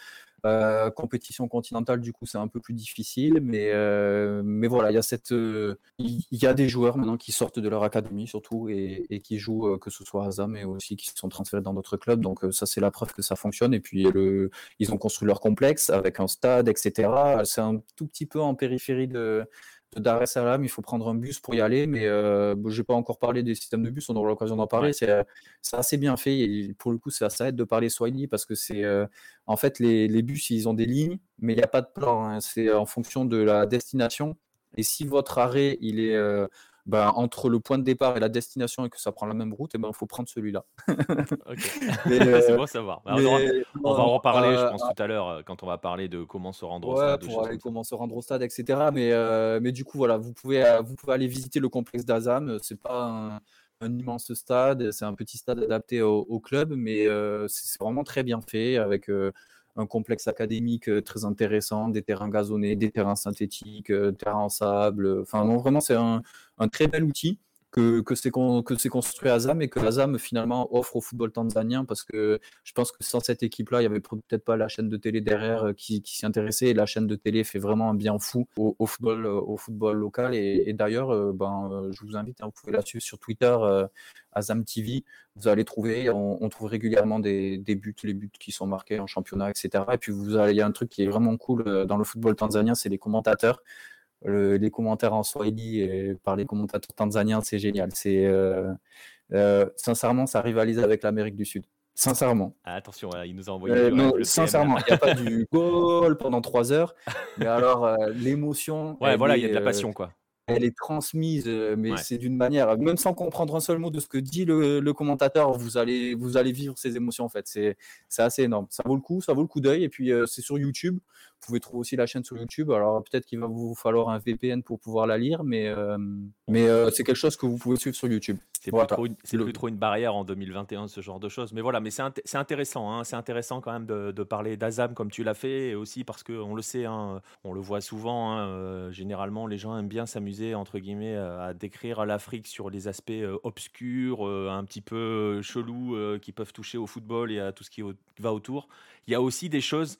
Euh, compétition continentale, du coup, c'est un peu plus difficile, mais, euh, mais voilà, il y a cette, euh, il y a des joueurs maintenant qui sortent de leur académie surtout et, qui jouent, que ce soit à ZAM, mais aussi qui sont transférés dans d'autres clubs. Donc ça, c'est la preuve que ça fonctionne. Et puis ils ont construit leur complexe avec un stade, etc. C'est un tout petit peu en périphérie de de Dar es Salaam, il faut prendre un bus pour y aller, mais euh, je n'ai pas encore parlé des systèmes de bus, on aura l'occasion d'en parler. C'est assez bien fait et pour le coup, ça, aide de parler Swahili parce que c'est euh, en fait les, les, bus, ils ont des lignes, mais il n'y a pas de plan. Hein. C'est en fonction de la destination. Et si votre arrêt il est euh, ben, entre le point de départ et la destination et que ça prend la même route, il eh ben, faut prendre celui-là. c'est bon à savoir. on, va, en reparler, je euh, pense, tout à l'heure, euh, quand on va parler de comment se rendre au stade. Pour aller, comment se rendre au stade, etc. Mais, euh, mais du coup, voilà, vous pouvez, vous pouvez aller visiter le complexe d'Azam. C'est pas un, immense stade, c'est un petit stade adapté au, club, mais c'est vraiment très bien fait avec un complexe académique très intéressant, des terrains gazonnés, des terrains synthétiques, terrains en sable. Enfin, non, vraiment, c'est un, très bel outil que, que c'est construit à ZAM et que la ZAM finalement offre au football tanzanien parce que je pense que sans cette équipe-là, il n'y avait peut-être pas la chaîne de télé derrière euh, qui, qui s'y intéressait. Et la chaîne de télé fait vraiment un bien fou au, football, euh, football local. Et, d'ailleurs, euh, ben, je vous invite, hein, vous pouvez la suivre sur Twitter, Azam TV, vous allez trouver, on, trouve régulièrement des, buts, les buts qui sont marqués en championnat, etc. Et puis vous il y a un truc qui est vraiment cool dans le football tanzanien, c'est les commentateurs les commentaires en Swahili et par les commentateurs tanzaniens, c'est génial. C'est euh, euh, sincèrement, ça rivalise avec l'Amérique du Sud. Sincèrement. Ah, attention, il nous a envoyé. Euh, sincèrement, il n'y a pas du goal pendant trois heures, mais alors l'émotion. Ouais, voilà, il y a de la passion, quoi elle est transmise, euh, mais c'est d'une manière, même sans comprendre un seul mot de ce que dit le, commentateur, vous allez, vous allez vivre ces émotions en fait. C'est, assez énorme. Ça vaut le coup, ça vaut le coup d'œil. Et puis euh, c'est sur YouTube. Vous pouvez trouver aussi la chaîne sur YouTube. Alors peut-être qu'il va vous falloir un VPN pour pouvoir la lire, mais, euh, mais c'est quelque chose que vous pouvez suivre sur YouTube. c'est plus, trop une barrière en 2021, ce genre de choses. Mais voilà, mais c'est intéressant, hein, c'est intéressant quand même de, parler d'Azam comme tu l'as fait, et aussi parce qu'on le sait, hein, on le voit souvent, hein, généralement les gens aiment bien s'amuser, entre guillemets, à décrire l'Afrique sur les aspects euh, obscurs, euh, un petit peu chelous, qui peuvent toucher au football et à tout ce qui va autour. Il y a aussi des choses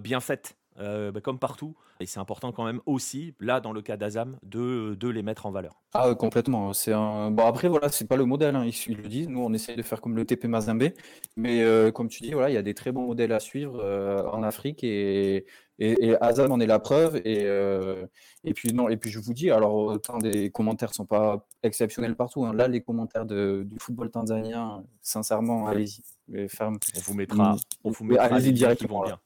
bien faites. Bah, comme partout. Et c'est important quand même aussi, là dans le cas d'Azam, de, les mettre en valeur. Ah, complètement. C'est un... Bon, après, voilà, c'est pas le modèle, hein, ils, le disent. Nous, on essaie de faire comme le TP Mazembe. Mais euh, comme tu dis, voilà, il y a des très bons modèles à suivre euh, en Afrique et, et, Azam en est la preuve. Et, euh, et, puis, non, et puis, je vous dis, alors, autant des commentaires sont pas exceptionnels partout. Hein. Là, les commentaires de, du football tanzanien, sincèrement, allez-y. On vous mettra, on vous mettra les liens qui vont bien.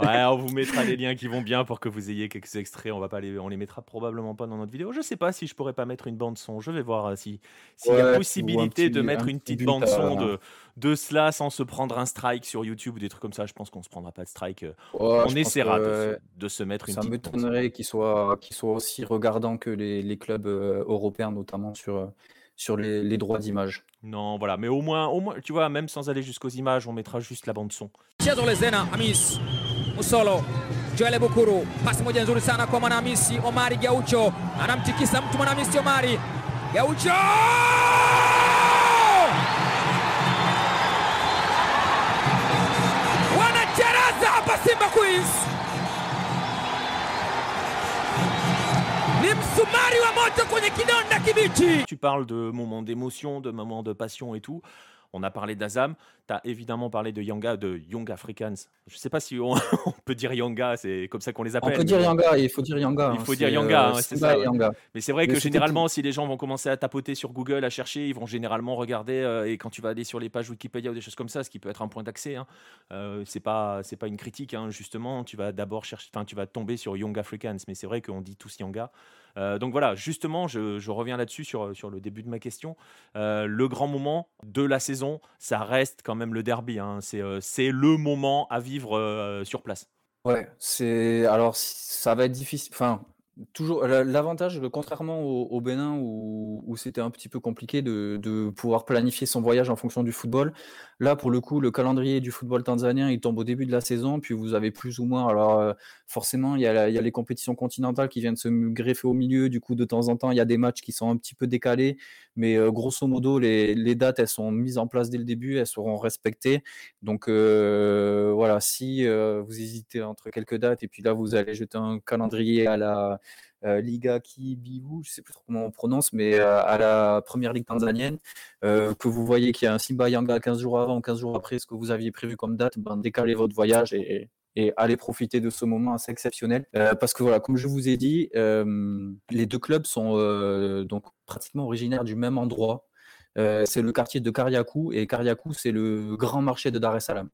ouais, on vous mettra les liens qui vont bien pour que vous ayez quelques extraits. On va pas les, on les mettra probablement pas dans notre vidéo. Je sais pas si je pourrais pas mettre une bande son. Je vais voir euh, si s'il y a possibilité de mettre une petite bande son de, de cela sans se prendre un strike sur YouTube ou des trucs comme ça. Je pense qu'on se prendra pas de strike. Euh, on essaiera de, se mettre une ça petite. Ça m'étonnerait qu'il soit, qu'il soit aussi regardant que les, les clubs euh, européens, notamment sur sur les, les droits d'image. Non, voilà, mais au moins, au moins, tu vois, même sans aller jusqu'aux images, on mettra juste la bande son. Joel Bukuru, pasi moja nzuri sana kwa Mwanamisi Omari Gaucho, anamtikisa mtu Mwanamisi Omari Gaucho Tu parles de moments d'émotion, de moments de passion et tout. On a parlé d'Azam, tu as évidemment parlé de Yanga, de Young Africans. Je ne sais pas si on, peut dire Yanga, c'est comme ça qu'on les appelle. On peut dire Yanga, il faut dire Yanga. Il faut dire Yanga, hein, c'est ça. Mais c'est vrai que généralement, si les gens vont commencer à tapoter sur Google, à chercher, ils vont généralement regarder. Euh, et quand tu vas aller sur les pages Wikipédia ou des choses comme ça, ce qui peut être un point d'accès, hein, euh, c'est pas c'est pas une critique. Hein, justement, tu vas d'abord chercher, enfin, tu vas tomber sur Young Africans. Mais c'est vrai qu'on dit tous Yanga. Euh, donc voilà, justement, je, reviens là-dessus sur, sur le début de ma question. Euh, le grand moment de la saison, ça reste quand même le derby. Hein. Euh, c'est le moment à vivre sur place. Ouais, c'est alors ça va être difficile. Enfin, Toujours l'avantage, contrairement au, Bénin où, c'était un petit peu compliqué de, pouvoir planifier son voyage en fonction du football. Là, pour le coup, le calendrier du football tanzanien, il tombe au début de la saison, puis vous avez plus ou moins. Alors, euh, forcément, il y, a les compétitions continentales qui viennent se greffer au milieu. Du coup, de temps en temps, il y a des matchs qui sont un petit peu décalés, mais euh, grosso modo, les, dates, elles sont mises en place dès le début, elles seront respectées. Donc, euh, voilà, si vous hésitez entre quelques dates et puis là, vous allez jeter un calendrier à la Liga Kibibu, je ne sais plus comment on prononce, mais euh, à la première ligue tanzanienne, euh, que vous voyez qu'il y a un Simba Yanga 15 jours avant, 15 jours après ce que vous aviez prévu comme date, ben, décalez votre voyage et, et allez profiter de ce moment assez exceptionnel. parce que voilà, comme je vous ai dit, les deux clubs sont donc pratiquement originaires du même endroit. c'est le quartier de Kariakou et Kariakou, c'est le grand marché de Dar es Salaam.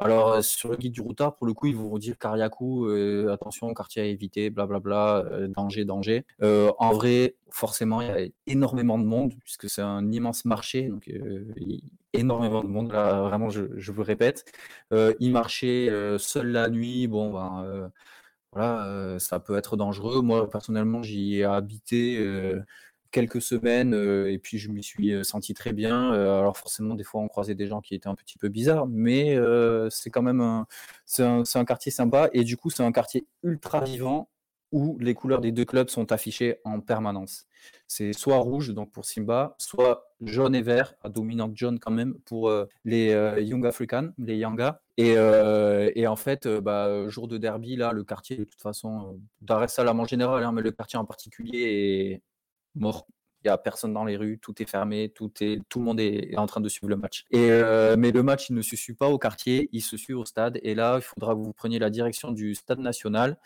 Alors, euh, sur le guide du routard, pour le coup, ils vont dire Kariakou, euh, attention, quartier à éviter, blablabla, euh, danger, danger. en vrai, forcément, il y a énormément de monde, puisque c'est un immense marché, donc énormément de monde, là, vraiment, je, je vous répète. y marcher seul la nuit, bon, ben, voilà, ça peut être dangereux. Moi, personnellement, j'y ai habité quelques semaines et puis je m'y suis senti très bien. alors forcément, des fois, on croisait des gens qui étaient un petit peu bizarres, mais c'est quand même un, un, quartier sympa et du coup, c'est un quartier ultra vivant où les couleurs des deux clubs sont affichées en permanence. C'est soit rouge donc pour Simba, soit jaune et vert, à dominante jaune quand même pour les Young Africans, les Yanga. Et, et en fait, bah, jour de derby, là, le quartier, de toute façon, Dar es Salaam en général, hein, mais le quartier en particulier mort. Il n'y a personne dans les rues, tout est fermé, tout, est, tout le monde est en train de suivre le match. Et, euh, mais le match, il ne se suit pas au quartier, il se suit au stade. Et là, il faudra que vous preniez la direction du stade national,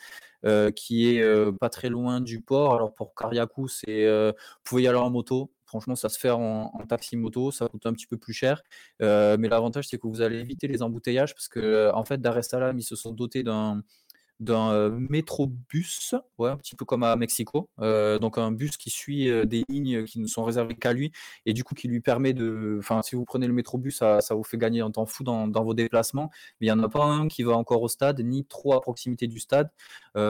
euh, qui est euh, pas très loin du port. Alors pour Kariakou, c'est, vous pouvez y aller en moto. Franchement, ça se fait en, taxi moto, ça coûte un petit peu plus cher. mais l'avantage, c'est que vous allez éviter les embouteillages parce que, en fait, Dar ils se sont dotés d'un d'un métrobus, ouais, un petit peu comme à Mexico. donc un bus qui suit des lignes qui ne sont réservées qu'à lui et du coup qui lui permet de. Enfin, si vous prenez le métrobus, ça, vous fait gagner un temps fou dans, vos déplacements. Mais il n'y en a pas un qui va encore au stade, ni trop à proximité du stade.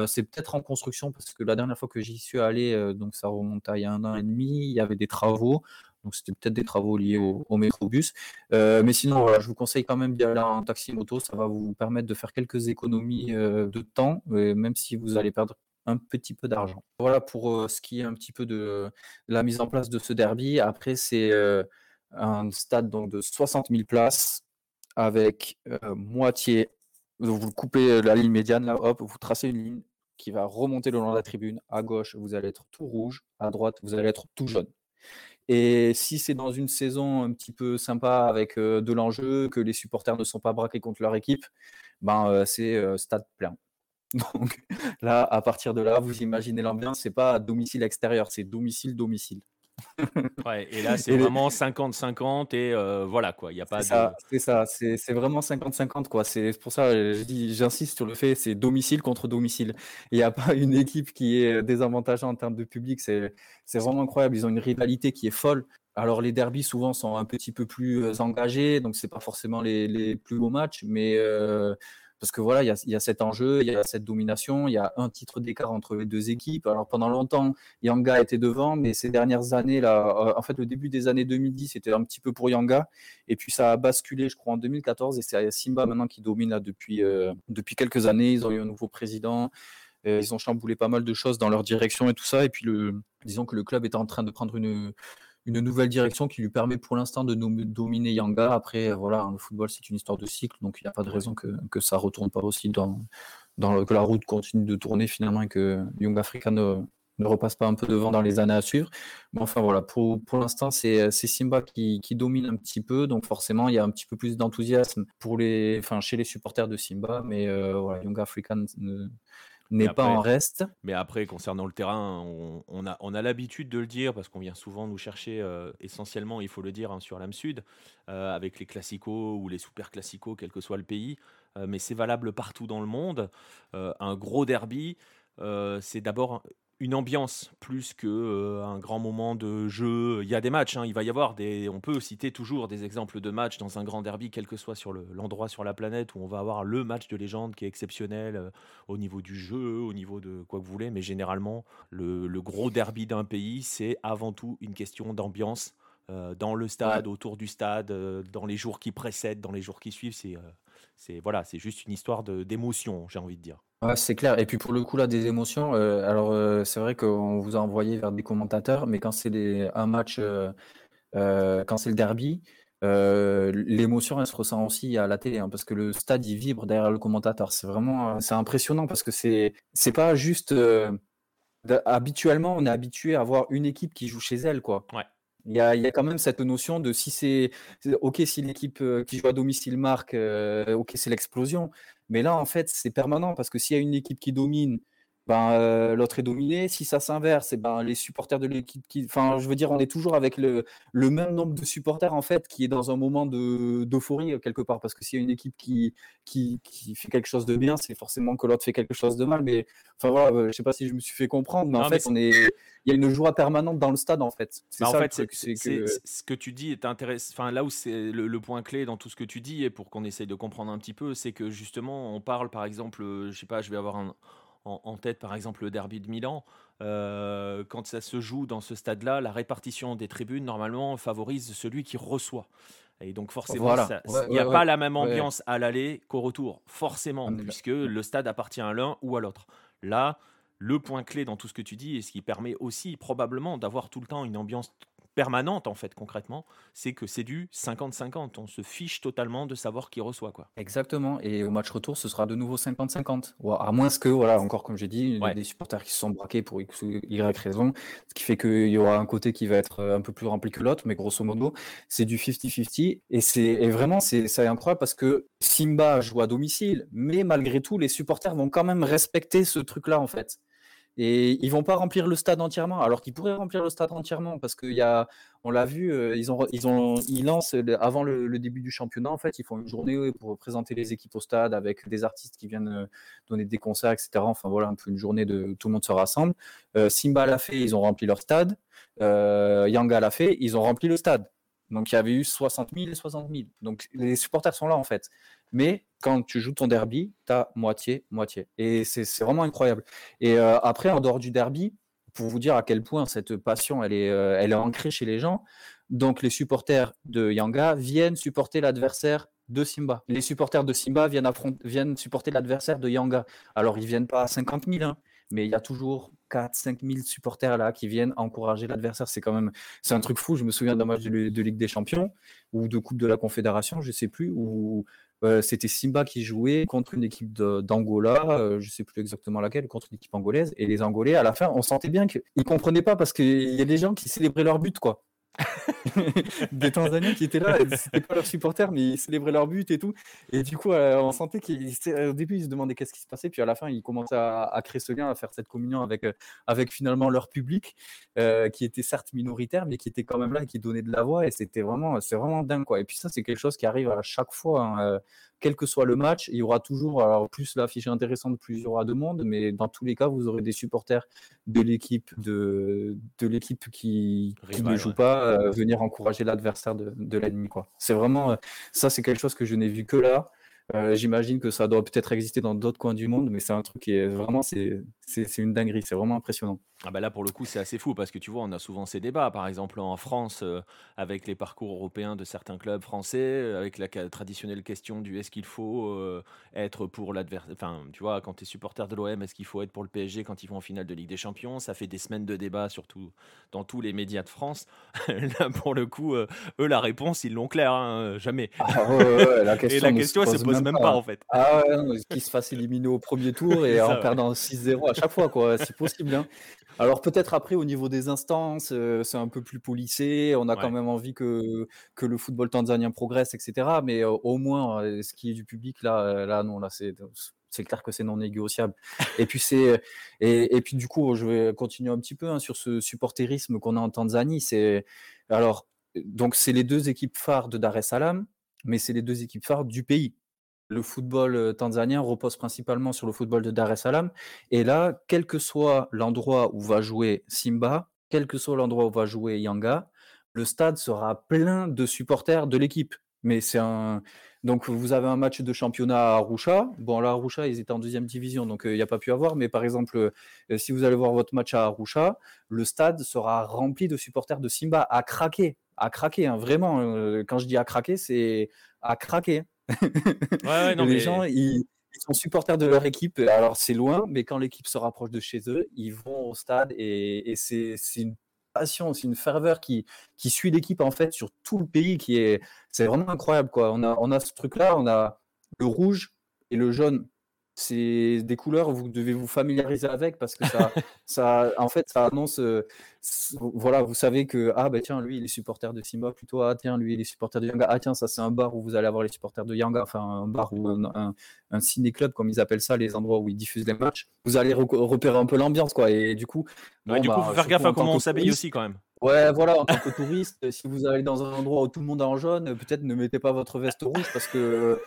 c'est peut-être en construction parce que la dernière fois que j'y suis allé, donc ça remonte à il y a un an et demi, il y avait des travaux. Donc c'était peut-être des travaux liés au, métrobus. mais sinon, voilà, je vous conseille quand même d'y aller en taxi moto. Ça va vous permettre de faire quelques économies de temps, même si vous allez perdre un petit peu d'argent. Voilà pour ce qui est un petit peu de la mise en place de ce derby. Après, c'est un stade donc, de 60 000 places avec moitié. Vous coupez la ligne médiane, là, hop, vous tracez une ligne qui va remonter le long de la tribune. À gauche, vous allez être tout rouge. À droite, vous allez être tout jaune. Et si c'est dans une saison un petit peu sympa avec de l'enjeu, que les supporters ne sont pas braqués contre leur équipe, ben, c'est stade plein. Donc là, à partir de là, vous imaginez l'ambiance, c'est pas domicile extérieur, c'est domicile domicile. ouais, et là, c'est vraiment 50-50 et euh, voilà quoi. Il y a pas. C'est ça, c'est vraiment 50-50 quoi. C'est pour ça, j'insiste sur le fait, c'est domicile contre domicile. Il n'y a pas une équipe qui est désavantagée en termes de public. C'est vraiment incroyable. Ils ont une rivalité qui est folle. Alors les derbies souvent sont un petit peu plus euh, engagés, donc c'est pas forcément les, les, plus beaux matchs, mais euh, parce que voilà, il y, a, cet enjeu, il y a cette domination, il y a un titre d'écart entre les deux équipes. Alors pendant longtemps, Yanga était devant, mais ces dernières années, là, euh, en fait, le début des années 2010, c'était un petit peu pour Yanga, et puis ça a basculé, je crois, en 2014, et c'est Simba maintenant qui domine là depuis, euh, depuis quelques années. Ils ont eu un nouveau président. Euh, ils ont chamboulé pas mal de choses dans leur direction et tout ça. Et puis, le, disons que le club est en train de prendre une, une nouvelle direction qui lui permet pour l'instant de dominer Yanga. Après, voilà, le football, c'est une histoire de cycle, donc il n'y a pas de raison que, que ça retourne pas aussi dans, dans que la route continue de tourner finalement et que Young Africa ne, ne, repasse pas un peu devant dans les années à suivre. Mais enfin, voilà, pour, pour l'instant, c'est Simba qui, qui, domine un petit peu, donc forcément, il y a un petit peu plus d'enthousiasme pour les, enfin, chez les supporters de Simba, mais euh, Young Africa ne, n'est pas en reste. Mais après, concernant le terrain, on, a, on a l'habitude de le dire parce qu'on vient souvent nous chercher euh, essentiellement, il faut le dire, hein, sur l'âme sud, euh, avec les classicos ou les super classicos, quel que soit le pays. Euh, mais c'est valable partout dans le monde. un gros derby, c'est d'abord une ambiance plus que euh, un grand moment de jeu. Il y a des matchs, hein, il va y avoir des. On peut citer toujours des exemples de matchs dans un grand derby, quel que soit sur l'endroit sur la planète où on va avoir le match de légende qui est exceptionnel euh, au niveau du jeu, au niveau de quoi que vous voulez. Mais généralement, le, gros derby d'un pays, c'est avant tout une question d'ambiance euh, dans le stade, autour du stade, dans les jours qui précèdent, dans les jours qui suivent. C'est c'est voilà, c'est juste une histoire d'émotion, j'ai envie de dire. Ouais, c'est clair. Et puis pour le coup là, des émotions. Euh, alors euh, c'est vrai qu'on vous a envoyé vers des commentateurs, mais quand c'est un match, euh, quand c'est le derby, l'émotion elle se ressent aussi à la télé, hein, parce que le stade il vibre derrière le commentateur. C'est vraiment, c'est impressionnant parce que c'est c'est pas juste. habituellement, on est habitué à voir une équipe qui joue chez elle, quoi. Ouais. Il y a, il y a quand même cette notion de si c'est ok si l'équipe qui joue à domicile marque, ok c'est l'explosion. Mais là en fait c'est permanent parce que s'il y a une équipe qui domine ben, euh, l'autre est dominé. Si ça s'inverse, et ben, les supporters de l'équipe qui. Enfin, je veux dire, on est toujours avec le, le, même nombre de supporters, en fait, qui est dans un moment d'euphorie, quelque part. Parce que s'il y a une équipe qui, qui, qui, fait quelque chose de bien, c'est forcément que l'autre fait quelque chose de mal. Mais, enfin, voilà, euh, je sais pas si je me suis fait comprendre, mais en fait, on est... il y a une joie permanente dans le stade, en fait. C'est bah, en fait, c'est que... ce que tu dis est intéressant. Enfin, là où c'est le, le, point clé dans tout ce que tu dis, et pour qu'on essaye de comprendre un petit peu, c'est que justement, on parle, par exemple, je sais pas, je vais avoir un en, tête par exemple le derby de Milan, euh, quand ça se joue dans ce stade-là, la répartition des tribunes normalement favorise celui qui reçoit. Et donc forcément, il n'y a pas la même ambiance à l'aller qu'au retour, forcément, puisque le stade appartient à l'un ou à l'autre. Là, le point clé dans tout ce que tu dis, et ce qui permet aussi probablement d'avoir tout le temps une ambiance permanente en fait concrètement, c'est que c'est du 50-50. On se fiche totalement de savoir qui reçoit quoi. Exactement. Et au match retour, ce sera de nouveau 50-50. À moins que, voilà, encore comme j'ai dit, ouais. des supporters qui se sont braqués pour X ou Y raison, ce qui fait qu'il y aura un côté qui va être euh, un peu plus rempli que l'autre, mais grosso modo, c'est du 50-50. Et, c'est, vraiment, c'est, c'est incroyable parce que Simba joue à domicile, mais malgré tout, les supporters vont quand même respecter ce truc-là en fait. Et ils vont pas remplir le stade entièrement, alors qu'ils pourraient remplir le stade entièrement, parce qu'il y a, on l'a vu, euh, ils ont, ils ont, ils lancent avant le, début du championnat, en fait, ils font une journée pour présenter les équipes au stade avec des artistes qui viennent euh, donner des concerts, etc. Enfin voilà, un peu une journée de tout le monde se rassemble. Euh, Simba l'a fait, ils ont rempli leur stade. Yanga l'a fait, ils ont rempli le stade. Donc il y avait eu 60 000 et 60 000. Donc les supporters sont là en fait. Mais quand tu joues ton derby, tu as moitié, moitié. Et c'est vraiment incroyable. Et euh, après, en dehors du derby, pour vous dire à quel point cette passion, elle est, euh, elle est ancrée chez les gens, Donc les supporters de Yanga viennent supporter l'adversaire de Simba. Les supporters de Simba viennent, viennent supporter l'adversaire de Yanga. Alors ils viennent pas à 50 000, hein, mais il y a toujours 4 5 000 supporters là qui viennent encourager l'adversaire. C'est quand même c'est un truc fou. Je me souviens d'un match de, Ligue des Champions ou de Coupe de la Confédération, je sais plus, où euh, c'était Simba qui jouait contre une équipe d'Angola, euh, je sais plus exactement laquelle, contre une équipe angolaise. Et les Angolais, à la fin, on sentait bien qu'ils comprenaient pas parce qu'il y a des gens qui célébraient leur but, quoi. des Tanzaniens qui étaient là, c'était pas leurs supporters, mais ils célébraient leur but et tout. Et du coup, euh, on sentait qu'au début, ils se demandaient qu'est-ce qui se passait, puis à la fin, ils commençaient à, créer ce lien, à faire cette communion avec, euh, avec finalement leur public, euh, qui était certes minoritaire, mais qui était quand même là et qui donnait de la voix. Et c'était vraiment, c'est vraiment dingue, quoi. Et puis ça, c'est quelque chose qui arrive à chaque fois. Hein, quel que soit le match, il y aura toujours, alors plus l'affiche est intéressante, plus il y aura de monde, mais dans tous les cas, vous aurez des supporters de l'équipe de, de l'équipe qui, ne joue pas euh, venir encourager l'adversaire de, de l'ennemi. C'est vraiment, euh, ça c'est quelque chose que je n'ai vu que là. Euh, j'imagine que ça doit peut-être exister dans d'autres coins du monde, mais c'est un truc qui est vraiment, c'est une dinguerie, c'est vraiment impressionnant. Ah bah là, pour le coup, c'est assez fou parce que tu vois, on a souvent ces débats. Par exemple, en France, euh, avec les parcours européens de certains clubs français, euh, avec la traditionnelle question du est-ce qu'il faut être pour l'adversaire. Enfin, tu vois, quand tu es supporter de l'OM, est-ce qu'il faut être pour le PSG quand ils vont en finale de Ligue des Champions? Ça fait des semaines de débats, surtout dans tous les médias de France. là, pour le coup, eux, la réponse, ils l'ont clair, hein, jamais. Ah la question Et la question, elle se pose même, pas, en fait. Ah ouais, qu'ils se fassent éliminer au premier tour et en perdant 6-0 à chaque fois, quoi. C'est possible. Hein. Alors peut-être après au niveau des instances, euh, c'est un peu plus policé. On a quand même envie que, que le football tanzanien progresse, etc. Mais euh, au moins, euh, ce qui est du public, là, là non, là c'est c'est clair que c'est non négociable. Et puis c'est et, et, puis du coup, je vais continuer un petit peu hein, sur ce supporterisme qu'on a en Tanzanie. C'est alors donc c'est les deux équipes phares de Dar es Salaam, mais c'est les deux équipes phares du pays le football tanzanien repose principalement sur le football de Dar es Salaam. Et là, quel que soit l'endroit où va jouer Simba, quel que soit l'endroit où va jouer Yanga, le stade sera plein de supporters de l'équipe. Mais c'est un. Donc, vous avez un match de championnat à Arusha. Bon, là, Arusha, ils étaient en deuxième division, donc il n'y a pas pu avoir. Mais par exemple, si vous allez voir votre match à Arusha, le stade sera rempli de supporters de Simba à craquer. À craquer, hein. vraiment. quand je dis à craquer, c'est à craquer les gens, ils, sont supporters de leur équipe. Alors, c'est loin, mais quand l'équipe se rapproche de chez eux, ils vont au stade et, c'est une passion, c'est une ferveur qui, qui suit l'équipe en fait sur tout le pays. qui est C'est vraiment incroyable. Quoi. On, a, on a ce truc-là, on a le rouge et le jaune c'est des couleurs, vous devez vous familiariser avec parce que ça, ça en fait, ça annonce, voilà, vous savez que, ah ben tiens, lui, il est supporter de Simba plutôt, ah tiens, lui, il est supporter de Yanga, ah tiens, ça c'est un bar où vous allez avoir les supporters de Yanga, enfin un bar ou un, un, ciné-club, comme ils appellent ça, les endroits où ils diffusent les matchs. Vous allez repérer un peu l'ambiance, quoi, et du coup. du coup, bah, faut faire gaffe à comment on s'habille aussi quand même. Ouais, voilà, en tant que touriste, si vous allez dans un endroit où tout le monde est en jaune, peut-être ne mettez pas votre veste rouge parce que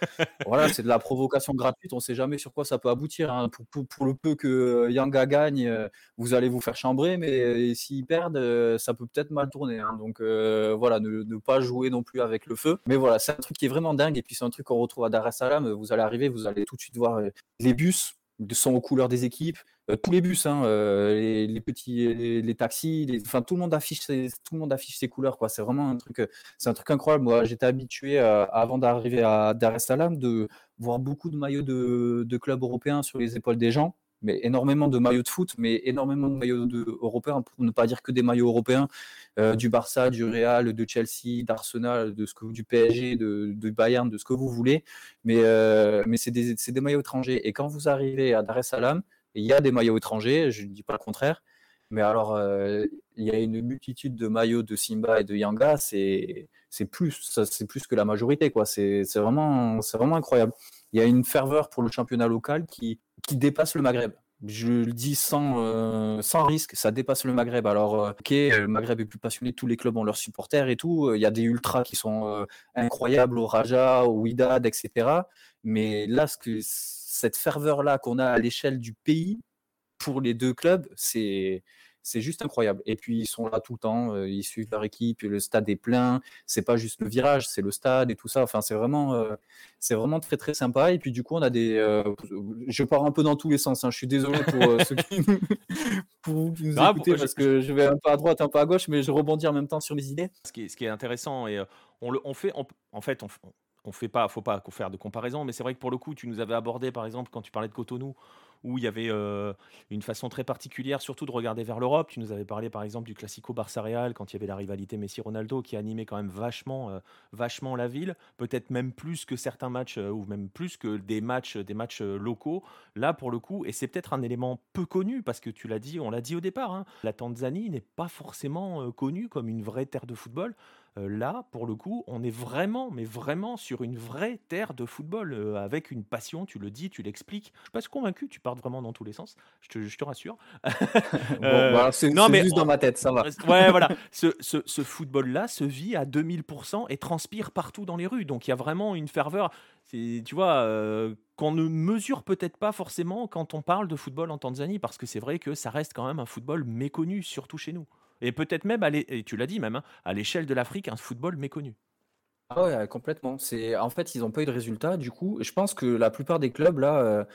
voilà, c'est de la provocation gratuite. On ne sait jamais sur quoi ça peut aboutir. Hein. Pour, le peu que Yanga gagne, vous allez vous faire chambrer, mais s'ils perdent, ça peut peut-être mal tourner. Hein. Donc voilà, ne, pas jouer non plus avec le feu. Mais voilà, c'est un truc qui est vraiment dingue. Et puis c'est un truc qu'on retrouve à Dar es Salaam. Vous allez arriver, vous allez tout de suite voir les bus sont aux couleurs des équipes. Euh, tous les bus, hein, euh, les, petits, les, taxis, enfin tout le monde affiche ses, tout le monde affiche ses couleurs quoi. C'est vraiment un truc, euh, c'est un truc incroyable. Moi, j'étais habitué avant d'arriver à Dar es Salaam de voir beaucoup de maillots de, clubs européens sur les épaules des gens, mais énormément de maillots de foot, mais énormément de maillots européens pour ne pas dire que des maillots européens du Barça, du Real, de Chelsea, d'Arsenal, de ce que du PSG, de, Bayern, de ce que vous voulez. Mais mais c'est des, des maillots étrangers. Et quand vous arrivez à Dar es Salaam il y a des maillots étrangers, je ne dis pas le contraire. Mais alors, euh, il y a une multitude de maillots de Simba et de Yanga, c'est plus, c'est plus que la majorité, quoi. C'est vraiment, vraiment incroyable. Il y a une ferveur pour le championnat local qui, qui dépasse le Maghreb. Je le dis sans, euh, sans risque, ça dépasse le Maghreb. Alors, euh, ok, le Maghreb est plus passionné, tous les clubs ont leurs supporters et tout. Il y a des ultras qui sont incroyables au Raja, au Wydad, etc. Mais là, ce que cette ferveur-là qu'on a à l'échelle du pays pour les deux clubs, c'est c'est juste incroyable. Et puis ils sont là tout le temps, ils suivent leur équipe, le stade est plein. C'est pas juste le virage, c'est le stade et tout ça. Enfin, c'est vraiment, c'est vraiment très très sympa. Et puis du coup, on a des, je pars un peu dans tous les sens. Hein. Je suis désolé pour ceux qui nous, pour nous écouter parce que je vais un peu à droite, un peu à gauche, mais je rebondis en même temps sur mes idées. Ce qui est, ce qui est intéressant et on le, on fait, en fait, on, on fait pas, faut pas faire de comparaison, mais c'est vrai que pour le coup, tu nous avais abordé, par exemple, quand tu parlais de Cotonou, où il y avait euh, une façon très particulière, surtout de regarder vers l'Europe. Tu nous avais parlé, par exemple, du Classico Barça-Real, quand il y avait la rivalité Messi-Ronaldo, qui animait quand même vachement, euh, vachement la ville, peut-être même plus que certains matchs, euh, ou même plus que des matchs, des matchs locaux. Là, pour le coup, et c'est peut-être un élément peu connu, parce que tu l'as dit, on l'a dit au départ, hein, la Tanzanie n'est pas forcément connue comme une vraie terre de football. Euh, là, pour le coup, on est vraiment, mais vraiment sur une vraie terre de football, euh, avec une passion, tu le dis, tu l'expliques. Je suis pas convaincu, tu partes vraiment dans tous les sens, je te, je te rassure. Euh, bah, c'est juste dans ma tête, ça va. ouais, voilà. Ce, ce, ce football-là se vit à 2000% et transpire partout dans les rues. Donc il y a vraiment une ferveur, tu vois, qu'on ne mesure peut-être pas forcément quand on parle de football en Tanzanie, parce que c'est vrai que ça reste quand même un football méconnu, surtout chez nous. Et peut-être même, et tu l'as dit même, hein, à l'échelle de l'Afrique, un football méconnu. Ah ouais, complètement. C'est en fait, ils n'ont pas eu de résultats. Du coup, je pense que la plupart des clubs là, euh,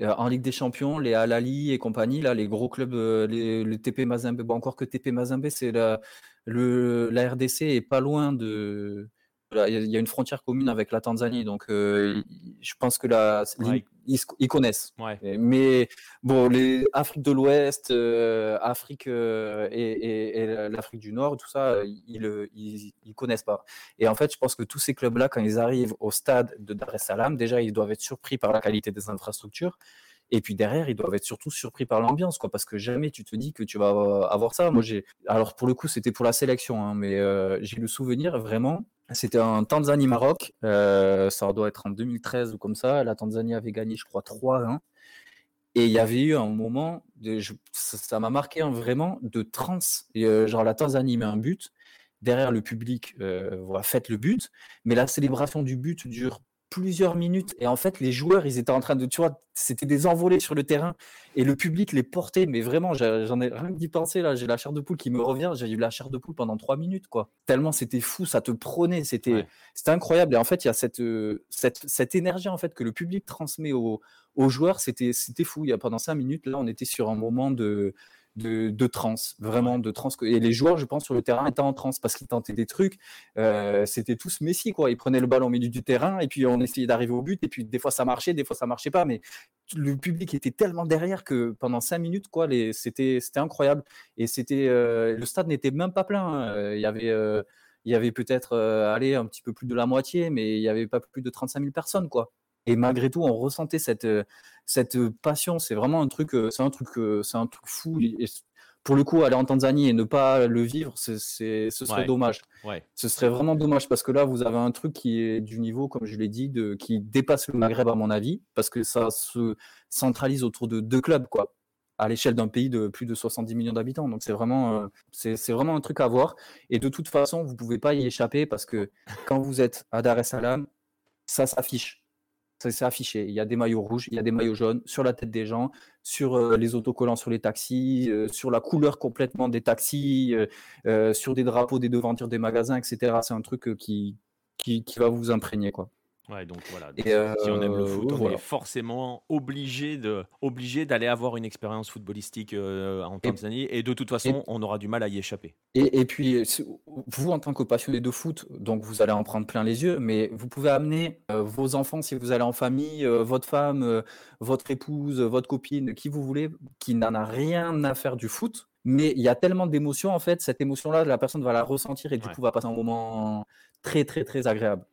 euh, en Ligue des Champions, les Al Ahly et compagnie, là, les gros clubs, euh, le TP Mazembe, bon, encore que TP Mazembe, c'est la, le, la RDC est pas loin de, il y a une frontière commune avec la Tanzanie, donc euh, je pense que là, ils, connaissent. Mais bon, les Afrique de l'Ouest, euh, Afrique euh, et, l'Afrique du Nord, tout ça, ils, ils, connaissent pas. Et en fait, je pense que tous ces clubs-là, quand ils arrivent au stade de Dar es Salaam, déjà, ils doivent être surpris par la qualité des infrastructures. Et puis derrière, ils doivent être surtout surpris par l'ambiance, quoi, parce que jamais tu te dis que tu vas avoir ça. Moi, j'ai, alors pour le coup, c'était pour la sélection, hein, mais j'ai le souvenir vraiment c'était en Tanzanie-Maroc. Euh, ça doit être en 2013 ou comme ça. La Tanzanie avait gagné, je crois, 3-1. Et il y avait eu un moment, ça m'a marqué hein, vraiment, de trans. Et, euh, genre, la Tanzanie met un but. Derrière le public, euh, voilà, faites le but. Mais la célébration du but dure plusieurs minutes. Et en fait, les joueurs, ils étaient en train de, tu vois, c'était des envolées sur le terrain. Et le public les portait. Mais vraiment, j'en ai rien d'y penser là. J'ai la chair de poule qui me revient. J'ai eu la chair de poule pendant trois minutes, quoi. Tellement c'était fou, ça te prenait. C'était c'était incroyable. Et en fait, il y a cette, euh, cette, cette, énergie en fait que le public transmet aux, aux joueurs. C'était fou. Il y a pendant cinq minutes, là, on était sur un moment de de, de trans, vraiment de trans. Et les joueurs, je pense, sur le terrain étaient en trans parce qu'ils tentaient des trucs. Euh, c'était tous Messi, quoi. Ils prenaient le ballon au milieu du terrain et puis on essayait d'arriver au but. Et puis des fois ça marchait, des fois ça marchait pas. Mais le public était tellement derrière que pendant cinq minutes, quoi, c'était incroyable. Et c'était euh, le stade n'était même pas plein. Hein. Il y avait euh, il y avait peut-être allé un petit peu plus de la moitié, mais il y avait pas plus de 35 000 personnes, quoi. Et malgré tout, on ressentait cette, euh, cette passion. C'est vraiment un truc, c'est un truc, c'est un truc fou. Et pour le coup, aller en Tanzanie et ne pas le vivre, c'est, ce serait dommage. Ce serait vraiment dommage parce que là, vous avez un truc qui est du niveau, comme je l'ai dit, de, qui dépasse le Maghreb à mon avis, parce que ça se centralise autour de deux clubs, quoi à l'échelle d'un pays de plus de 70 millions d'habitants. Donc c'est vraiment, c'est, vraiment un truc à voir. Et de toute façon, vous ne pouvez pas y échapper parce que quand vous êtes à Dar es Salaam, ça s'affiche c'est affiché. Il y a des maillots rouges, il y a des maillots jaunes sur la tête des gens, sur euh, les autocollants sur les taxis, euh, sur la couleur complètement des taxis, euh, sur des drapeaux des devantures des magasins, etc. C'est un truc qui, qui, qui, va vous imprégner. Quoi. Ouais, donc voilà. si on aime le foot, on est forcément obligé de, obligé d'aller avoir une expérience footballistique en Tanzanie, et, de toute façon, on aura du mal à y échapper. Et, et, puis, vous, en tant que passionné de foot, donc vous allez en prendre plein les yeux, mais vous pouvez amener vos enfants si vous allez en famille, votre femme, votre épouse, votre copine, qui vous voulez, qui n'en a rien à faire du foot. Mais il y a tellement d'émotions, en fait, cette émotion-là, la personne va la ressentir et du coup va passer un moment très, très, très agréable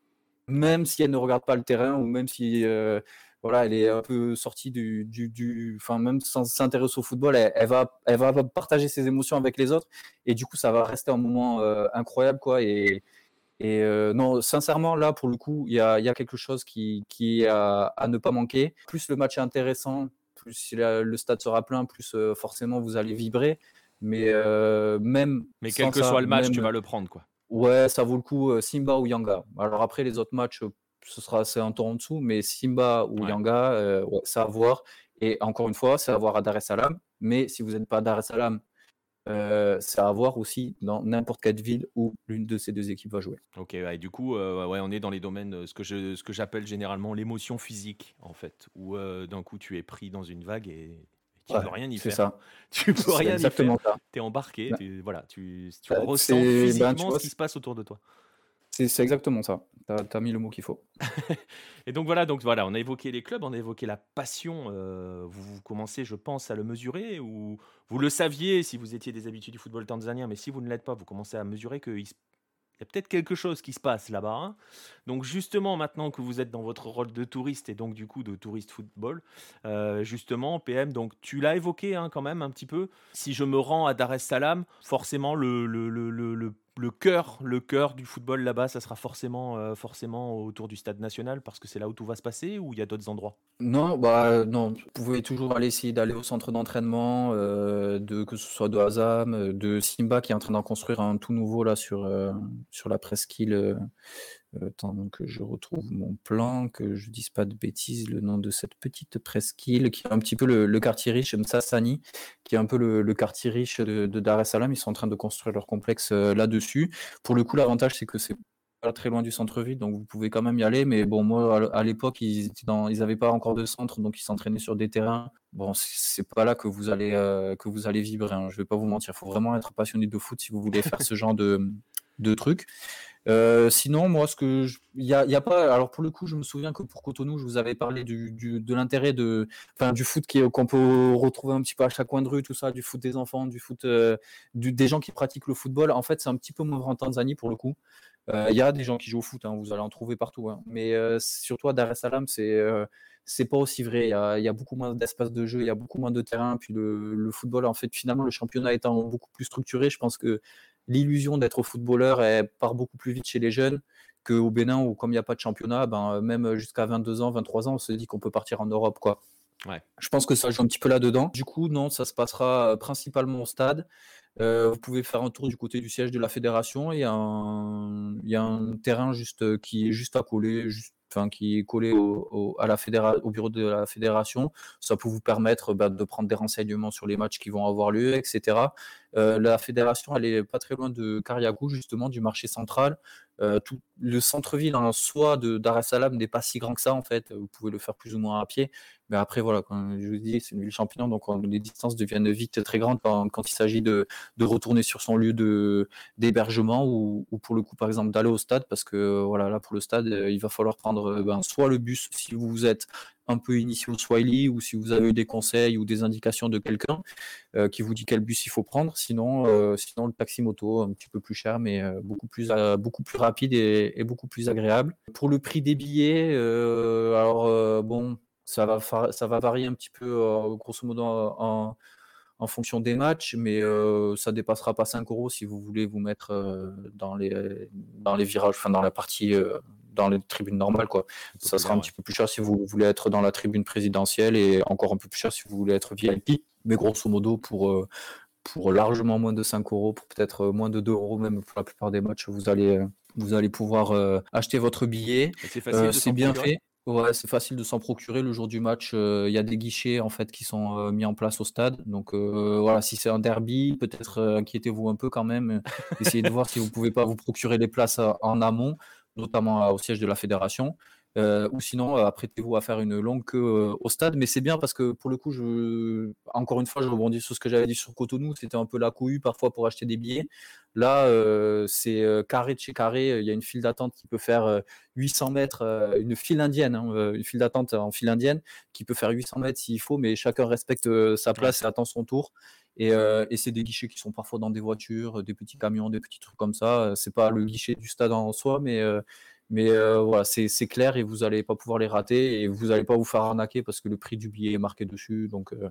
même si elle ne regarde pas le terrain ou même si euh, voilà, elle est un peu sortie du, du, enfin même sans s'intéresser au football, elle, va, elle va partager ses émotions avec les autres et du coup ça va rester un moment euh, incroyable quoi et, et euh, non, sincèrement, là, pour le coup, il y a, y a, quelque chose qui, qui est à, ne pas manquer. Plus le match est intéressant, plus le stade sera plein, plus forcément vous allez vibrer. Mais même. Mais quel que soit le match, tu vas le prendre, quoi. Ouais, ça vaut le coup, Simba ou Yanga. Alors après, les autres matchs, ce sera assez un tour en dessous, mais Simba ou Yanga, c'est à voir. Et encore une fois, c'est à voir à Dar es Salaam. Mais si vous n'êtes pas à Dar es Salaam, c'est à voir aussi dans n'importe quelle ville où l'une de ces deux équipes va jouer. Ok, et du coup, ouais, on est dans les domaines, ce que je, ce que j'appelle généralement l'émotion physique, en fait, où d'un coup tu es pris dans une vague et, tu ne peux rien y faire. Ça. Tu peux rien exactement y faire. Tu es embarqué, tu, voilà, tu, tu bah, ressens ben, physiquement ce qui se passe autour de toi. C'est exactement ça. Tu as, mis le mot qu'il faut. et donc voilà, donc voilà, on a évoqué les clubs, on a évoqué la passion. Euh, vous, commencez, je pense, à le mesurer ou vous le saviez si vous étiez des habitués du football tanzanien, mais si vous ne l'êtes pas, vous commencez à mesurer qu'il y a peut-être quelque chose qui se passe là-bas. Hein. Donc justement, maintenant que vous êtes dans votre rôle de touriste et donc du coup de touriste football, euh, justement, PM, donc tu l'as évoqué hein, quand même un petit peu. Si je me rends à Dar es Salaam, forcément le, le, le, le le cœur, du football là-bas, ça sera forcément, euh, forcément autour du stade national parce que c'est là où tout va se passer ou il y a d'autres endroits? Non, bah non. Vous pouvez toujours aller essayer d'aller au centre d'entraînement, euh, de que ce soit de Hazam, euh, de Simba qui est en train d'en construire un tout nouveau là sur la presqu'île Tant que je retrouve mon plan, que je dise pas de bêtises, le nom de cette petite presqu'île qui est un petit peu le, quartier riche, Msassani, qui est un peu le, quartier riche de, Dar es Salaam. Ils sont en train de construire leur complexe euh, là-dessus. Pour le coup, l'avantage, c'est que c'est pas très loin du centre-ville, donc vous pouvez quand même y aller. Mais bon, moi, à l'époque, ils n'avaient pas encore de centre, donc ils s'entraînaient sur des terrains. Bon, c'est pas là que vous allez, euh, que vous allez vibrer. Hein, je vais pas vous mentir. Il faut vraiment être passionné de foot si vous voulez faire ce genre de, de trucs. Euh, sinon, moi, ce que il y a, pas. Alors pour le coup, je me souviens que pour Cotonou, je vous avais parlé de l'intérêt de, enfin, du foot qu'on peut retrouver un petit peu à chaque coin de rue, tout ça, du foot des enfants, du foot euh, des gens qui pratiquent le football. En fait, c'est un petit peu moins en Tanzanie pour le coup. Euh, il y a des gens qui jouent au foot, hein, vous allez en trouver partout. Hein. Mais surtout à Dar es Salaam, c'est c'est pas aussi vrai. Il y, a, beaucoup moins d'espace de jeu, il y a beaucoup moins de terrain. Puis le, football, en fait, finalement, le championnat étant beaucoup plus structuré, je pense que l'illusion d'être footballeur elle part beaucoup plus vite chez les jeunes qu'au Bénin où comme il n'y a pas de championnat, ben, même jusqu'à 22 ans, 23 ans, on se dit qu'on peut partir en Europe. quoi. Ouais. Je pense que ça joue un petit peu là-dedans. Du coup, non, ça se passera euh, principalement au stade. Euh, vous pouvez faire un tour du côté du siège de la fédération. Il y a un, il y a un terrain juste, euh, qui est juste à coller, juste qui est collé au, à au bureau de la fédération. Ça peut vous permettre bah, de prendre des renseignements sur les matchs qui vont avoir lieu, etc. Euh, la fédération, elle est pas très loin de Kariakou, justement, du marché central. Euh, le centre-ville en soi de Dar es Salaam n'est pas si grand que ça, en fait. Vous pouvez le faire plus ou moins à pied. Mais après, voilà, comme je vous dis, c'est une ville champignon, donc les distances deviennent vite très grandes quand, il s'agit de, retourner sur son lieu d'hébergement ou, ou, pour le coup, par exemple, d'aller au stade, parce que voilà, là, pour le stade, il va falloir prendre ben, soit le bus si vous êtes un peu initié au Swahili ou si vous avez eu des conseils ou des indications de quelqu'un euh, qui vous dit quel bus il faut prendre. Sinon, euh, sinon le taxi moto, un petit peu plus cher, mais euh, beaucoup, plus, beaucoup plus rapide et, beaucoup plus agréable. Pour le prix des billets, alors bon, ça va, ça va varier un petit peu, grosso modo, en, en fonction des matchs, mais ça dépassera pas 5 euros si vous voulez vous mettre dans, les, dans les virages, enfin dans la partie dans les tribunes normales. Quoi. Ça sera un petit peu plus cher si vous voulez être dans la tribune présidentielle et encore un peu plus cher si vous voulez être VIP. Mais grosso modo, pour, euh, pour largement moins de 5 euros, pour peut-être moins de 2 euros même pour la plupart des matchs, vous allez, euh, vous allez pouvoir euh, acheter votre billet. C'est bien fait. Ouais, c'est facile de s'en procurer le jour du match. Il y a des guichets en fait qui sont mis en place au stade. Donc voilà, si c'est un derby, peut-être inquiétez-vous un peu quand même. Essayez de voir si vous pouvez pas vous procurer des places en amont notamment au siège de la fédération. Euh, ou sinon, euh, apprêtez-vous à faire une longue queue euh, au stade. Mais c'est bien parce que pour le coup, je... encore une fois, je rebondis sur ce que j'avais dit sur Cotonou. C'était un peu la couille parfois pour acheter des billets. Là, c'est carré de chez carré. Il y a une file d'attente qui peut faire 800 mètres, une file indienne, hein, une file d'attente en file indienne qui peut faire 800 mètres s'il faut, mais chacun respecte sa place et attend son tour. Et, et c'est des guichets qui sont parfois dans des voitures, des petits camions, des petits trucs comme ça. C'est pas le guichet du stade en soi, mais mais euh, voilà, c'est clair et vous n'allez pas pouvoir les rater et vous n'allez pas vous faire arnaquer parce que le prix du billet est marqué dessus. Donc euh,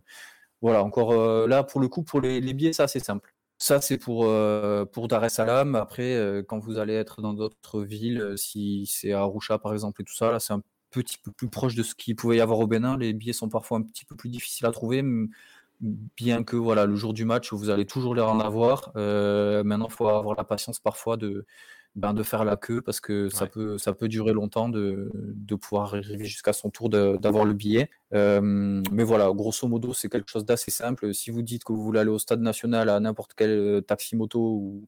voilà, encore euh, là, pour le coup, pour les, billets, ça c'est simple. Ça, c'est pour, pour Dar es Salaam. Après, quand vous allez être dans d'autres villes, si c'est à Arusha par exemple et tout ça, là, c'est un petit peu plus proche de ce qu'il pouvait y avoir au Bénin. Les billets sont parfois un petit peu plus difficiles à trouver, bien que voilà, le jour du match, vous allez toujours les en avoir. maintenant, il faut avoir la patience parfois de ben, de faire la queue parce que ça, peut, ça peut durer longtemps de, de pouvoir arriver jusqu'à son tour d'avoir le billet. mais voilà, grosso modo, c'est quelque chose d'assez simple. Si vous dites que vous voulez aller au stade national à n'importe quel taxi moto ou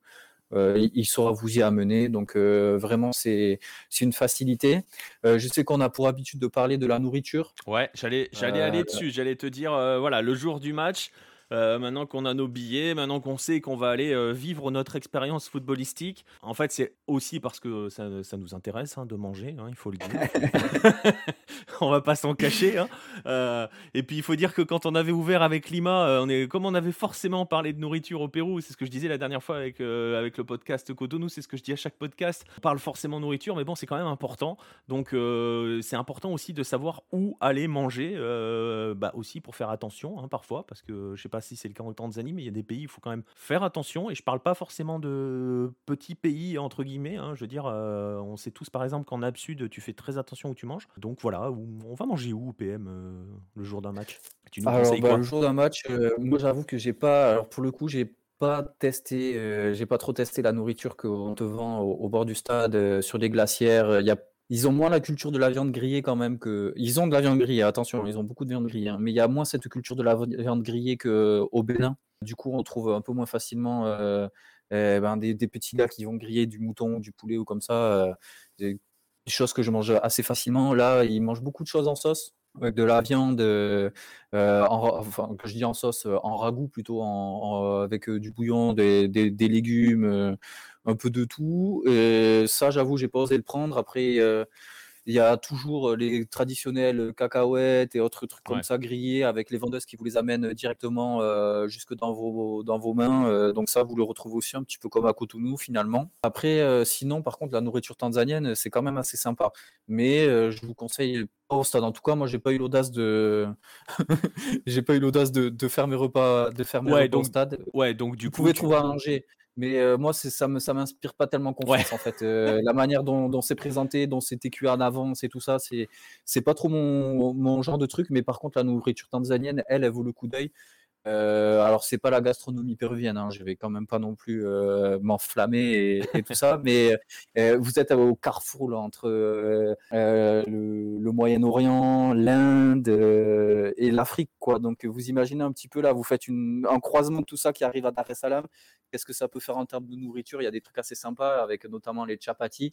euh, il saura vous y amener. Donc euh, vraiment, c'est une facilité. Euh, je sais qu'on a pour habitude de parler de la nourriture. Ouais, j'allais aller dessus. J'allais te dire, voilà, le jour du match. Euh, maintenant qu'on a nos billets, maintenant qu'on sait qu'on va aller euh, vivre notre expérience footballistique, en fait, c'est aussi parce que ça, nous intéresse hein, de manger, hein, il faut le dire. on va pas s'en cacher. Hein. Euh, et puis, il faut dire que quand on avait ouvert avec Lima, on est, comme on avait forcément parlé de nourriture au Pérou, c'est ce que je disais la dernière fois avec, avec le podcast Cotonou, c'est ce que je dis à chaque podcast. On parle forcément nourriture, mais bon, c'est quand même important. Donc, c'est important aussi de savoir où aller manger, bah, aussi pour faire attention parfois, parce que je sais pas si c'est le cas en Tanzanie, mais il y a des pays où il faut quand même faire attention. Et je parle pas forcément de petits pays, entre guillemets. Hein. Je veux dire, euh, on sait tous, par exemple, qu'en Ab-Sud, tu fais très attention où tu manges. Donc voilà, on va manger où, PM, euh, le jour d'un match? Tu nous Alors, bah, le jour d'un match, euh, moi j'avoue que j'ai pas. Alors pour le coup, j'ai pas testé, j'ai pas trop testé la nourriture qu'on te vend au, bord du stade, sur des glacières. Il y a ils ont moins la culture de la viande grillée quand même que. Ils ont de la viande grillée, attention, ils ont beaucoup de viande grillée, hein, mais il y a moins cette culture de la viande grillée qu'au Bénin. Du coup, on trouve un peu moins facilement euh, eh ben, des, petits gars qui vont griller du mouton, du poulet ou comme ça. Euh, des choses que je mange assez facilement. Là, ils mangent beaucoup de choses en sauce, avec de la viande, euh, en, enfin, que je dis en sauce, en ragoût plutôt, en, avec du bouillon, des, des légumes un peu de tout. Et ça, j'avoue, j'ai pas osé le prendre. Après, euh, il y a toujours les traditionnels cacahuètes et autres trucs comme ça grillés avec les vendeuses qui vous les amènent directement euh, jusque dans vos, dans vos mains. Euh, donc ça, vous le retrouvez aussi un petit peu comme à Cotonou finalement. Après, sinon, par contre, la nourriture tanzanienne, c'est quand même assez sympa. Mais je vous conseille au stade. En tout cas, moi, j'ai pas eu l'audace de, j'ai pas eu l'audace de, de, faire mes repas, de faire mes repas au stade. Ouais, donc du vous coup, pouvez trouver à manger mais moi, ça ne ça m'inspire pas tellement confiance, en fait. la manière dont, c'est présenté, dont c'était cuit en avance et tout ça, c'est, c'est pas trop mon, mon, genre de truc. Mais par contre, la nourriture tanzanienne, elle, elle vaut le coup d'œil. Euh, alors c'est pas la gastronomie péruvienne, hein, je vais quand même pas non plus euh, m'enflammer et, tout ça, mais euh, vous êtes au carrefour entre le, Moyen-Orient, l'Inde et l'Afrique, quoi. Donc vous imaginez un petit peu là, vous faites une, un croisement de tout ça qui arrive à Dar es Salaam. Qu'est-ce que ça peut faire en termes de nourriture? Il y a des trucs assez sympas avec notamment les chapatis.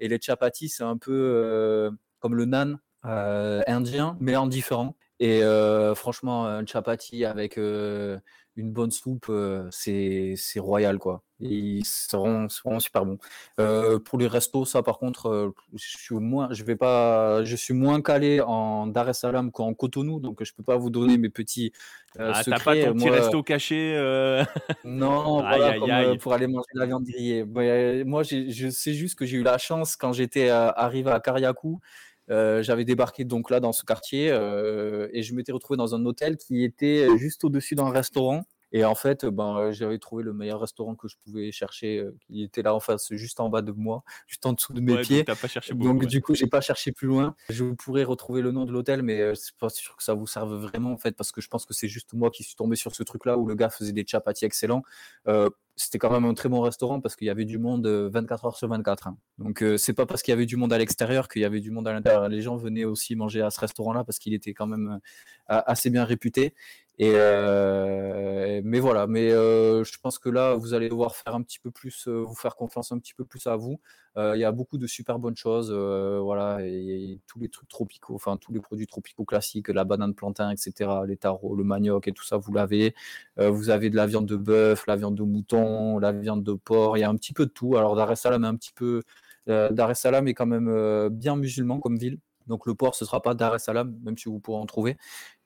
Et les chapatis, c'est un peu comme le nan indien, mais en différent. Et franchement, un chapati avec une bonne soupe, c'est royal, quoi. ils seront, seront super bons. pour les restos, ça, par contre, je suis moins, je vais pas, je suis moins calé en Dar es Salaam qu'en Cotonou, donc je peux pas vous donner mes petits ah, secrets. T'as pas ton petit resto caché Non, voilà, pour aller manger de la viande grillée. moi, je sais juste que j'ai eu la chance quand j'étais arrivé à Kariakou euh, j'avais débarqué donc là dans ce quartier euh, et je m'étais retrouvé dans un hôtel qui était juste au-dessus d'un restaurant. Et en fait, ben, j'avais trouvé le meilleur restaurant que je pouvais chercher, euh, qui était là en face, juste en bas de moi, juste en dessous de mes pieds. Donc, pas cherché donc du coup, j'ai pas cherché plus loin. Je pourrais retrouver le nom de l'hôtel, mais c'est pas sûr que ça vous serve vraiment en fait, parce que je pense que c'est juste moi qui suis tombé sur ce truc-là où le gars faisait des chapatis excellents c'était quand même un très bon restaurant parce qu'il y avait du monde 24 heures sur 24. Hein. Donc c'est pas parce qu'il y avait du monde à l'extérieur qu'il y avait du monde à l'intérieur. Les gens venaient aussi manger à ce restaurant-là parce qu'il était quand même assez bien réputé. Mais voilà, mais je pense que là, vous allez devoir faire un petit peu plus, vous faire confiance un petit peu plus à vous. Il y a beaucoup de super bonnes choses, voilà, et, tous les trucs tropicaux, enfin tous les produits tropicaux classiques, la banane plantain, etc., les tarots, le manioc et tout ça, vous l'avez. vous avez de la viande de bœuf, la viande de mouton, la viande de porc, il y a un petit peu de tout. Alors Dar es Salaam est un petit peu, Dar es Salaam est quand même bien musulman comme ville. Donc le port, ce ne sera pas Dar es même si vous pourrez en trouver.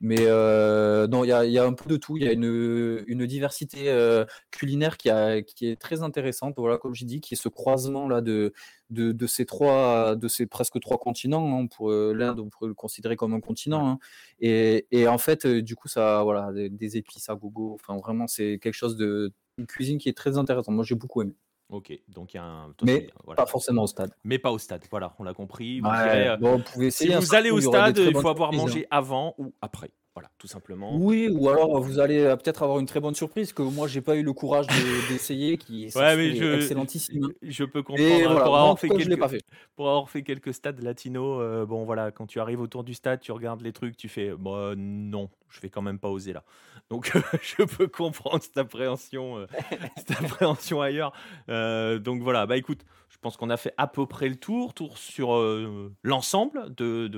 Mais euh, non, il y, a, un peu de tout. Il y a une, diversité euh, culinaire qui, est très intéressante. Voilà, comme j'ai dit, qui est ce croisement là de, de, ces trois, de ces presque trois continents. Hein. Pour euh, l'Inde, on pourrait le considérer comme un continent. Hein. Et, en fait, du coup, ça, voilà, des, épices à gogo. Enfin, vraiment, c'est quelque chose de une cuisine qui est très intéressante. Moi, j'ai beaucoup aimé. Ok, donc il y a un. Mais pas forcément au stade. Mais pas au stade, voilà, on l'a compris. Vous, euh, si vous allez au stade, il faut avoir mangé avant ou après. Voilà, tout simplement. Oui, ou alors vous allez peut-être avoir une très bonne surprise que moi j'ai pas eu le courage d'essayer, qui ouais, mais je, excellentissime. Je peux comprendre. Hein, pour, avoir fait quelques, pas fait. pour avoir fait quelques stades latinos, bon voilà, quand tu arrives autour du stade, tu regardes les trucs, tu fais, bon, non, je vais quand même pas oser là. Donc je peux comprendre cette appréhension, cette appréhension ailleurs. donc voilà, bah écoute, je pense qu'on a fait à peu près le tour, sur euh, l'ensemble de,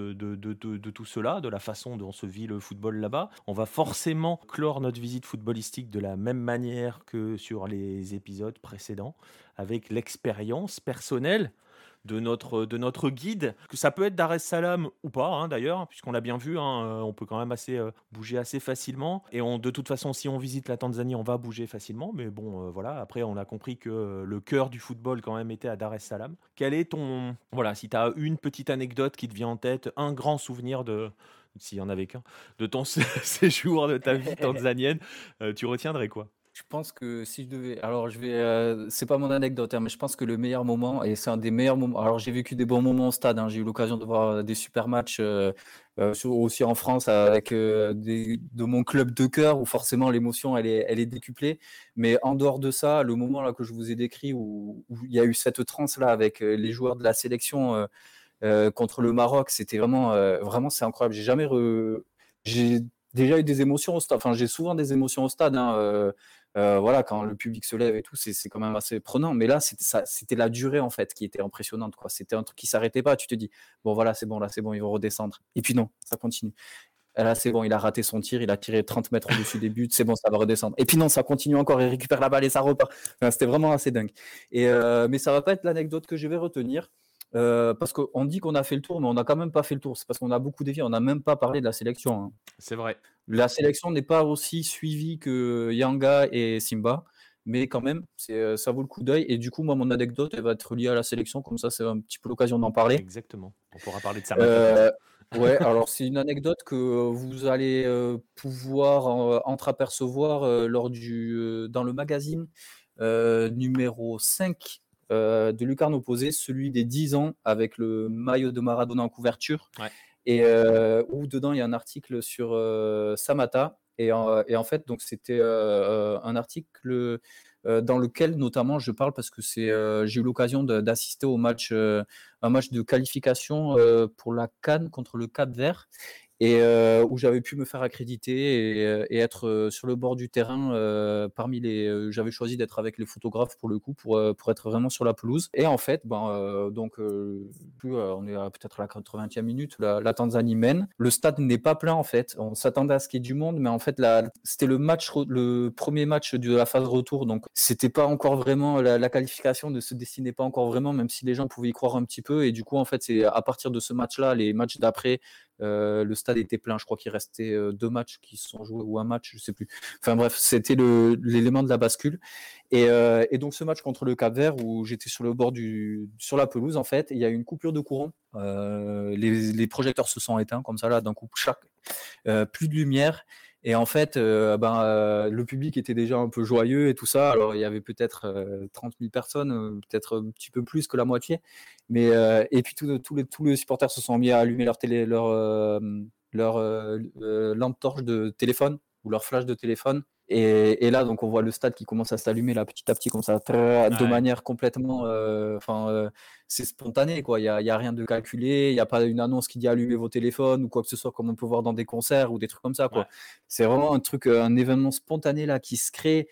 tout cela, de la façon dont se vit le football là-bas. On va forcément clore notre visite footballistique de la même manière que sur les épisodes précédents, avec l'expérience personnelle de notre, de notre guide. Que ça peut être Dar es Salaam ou pas, hein, d'ailleurs, puisqu'on l'a bien vu, hein, euh, on peut quand même assez, euh, bouger assez facilement. Et on, de toute façon, si on visite la Tanzanie, on va bouger facilement. Mais bon, euh, voilà, après, on a compris que le cœur du football, quand même, était à Dar es Salaam. Quel est ton. Voilà, si tu as une petite anecdote qui te vient en tête, un grand souvenir de. S'il y en avait qu'un, de ton séjour de ta vie tanzanienne, tu retiendrais quoi? Je pense que si je devais, alors je vais, euh, c'est pas mon anecdote, hein, mais je pense que le meilleur moment, et c'est un des meilleurs moments. Alors j'ai vécu des bons moments au stade. Hein, j'ai eu l'occasion de voir des super matchs euh, euh, aussi en France avec de mon club de cœur où forcément l'émotion elle est, elle est décuplée. Mais en dehors de ça, le moment là que je vous ai décrit où, il y a eu cette transe là avec les joueurs de la sélection contre le Maroc, c'était vraiment, vraiment c'est incroyable. J'ai jamais, j'ai déjà eu des émotions au stade. Enfin, j'ai souvent des émotions au stade. Hein, euh, voilà, quand le public se lève et tout, c'est quand même assez prenant. Mais là, c'était la durée en fait qui était impressionnante. C'était un truc qui s'arrêtait pas. Tu te dis, bon voilà, c'est bon, là c'est bon, ils vont redescendre. Et puis non, ça continue. là, c'est bon, il a raté son tir, il a tiré 30 mètres au-dessus des buts, c'est bon, ça va redescendre. Et puis non, ça continue encore, il récupère la balle et ça repart. C'était vraiment assez dingue. Et, euh, mais ça va pas être l'anecdote que je vais retenir. Euh, parce qu'on dit qu'on a fait le tour, mais on n'a quand même pas fait le tour. C'est parce qu'on a beaucoup dévié. On n'a même pas parlé de la sélection. Hein. C'est vrai. La sélection n'est pas aussi suivie que Yanga et Simba, mais quand même, euh, ça vaut le coup d'œil. Et du coup, moi, mon anecdote, elle va être liée à la sélection. Comme ça, c'est un petit peu l'occasion d'en parler. Exactement. On pourra parler de ça. Euh, ouais, alors c'est une anecdote que vous allez pouvoir entreapercevoir lors du, dans le magazine numéro 5 euh, de Lucarne Posé, celui des 10 ans avec le maillot de Maradona en couverture. Et euh, où dedans il y a un article sur euh, Samata. Et en, fait, donc c'était un article dans lequel notamment je parle parce que c'est j'ai eu l'occasion d'assister au match un match de qualification pour la Cannes contre le Cap Vert et où j'avais pu me faire accréditer et, être sur le bord du terrain parmi les. j'avais choisi d'être avec les photographes pour le coup pour, pour être vraiment sur la pelouse. Et en fait, ben, donc on est peut-être à la 80e minute, la, Tanzanie mène. Le stade n'est pas plein en fait. On s'attendait à ce qu'il y ait du monde, mais en fait c'était le match, le premier match de la phase retour, donc c'était pas encore vraiment la, la, qualification ne se dessinait pas encore vraiment, même si les gens pouvaient y croire un petit peu. Et du coup, en fait, c'est à partir de ce match-là, les matchs d'après, euh, le stade était plein. Je crois qu'il restait euh, deux matchs qui se sont joués ou un match, je sais plus. Enfin bref, c'était l'élément de la bascule. Euh, et, donc ce match contre le Cap Vert où j'étais sur le bord du, sur la pelouse en fait, il y a eu une coupure de courant. Les, projecteurs se sont éteints comme ça là, d'un coup, chaque, plus de lumière. Et en fait, euh, ben, euh, le public était déjà un peu joyeux et tout ça. Alors, il y avait peut-être 30 euh, 000 personnes, peut-être un petit peu plus que la moitié. Mais, et puis, tous les, supporters se sont mis à allumer leur, télé, leur lampe torche de téléphone ou leur flash de téléphone. Et, là, donc, on voit le stade qui commence à s'allumer là petit à petit, comme ça, de manière complètement. Enfin, c'est spontané, quoi. Il n'y a, y a, rien de calculé, il n'y a pas une annonce qui dit allumer vos téléphones ou quoi que ce soit, comme on peut voir dans des concerts ou des trucs comme ça, quoi. C'est vraiment un truc, un événement spontané là qui se crée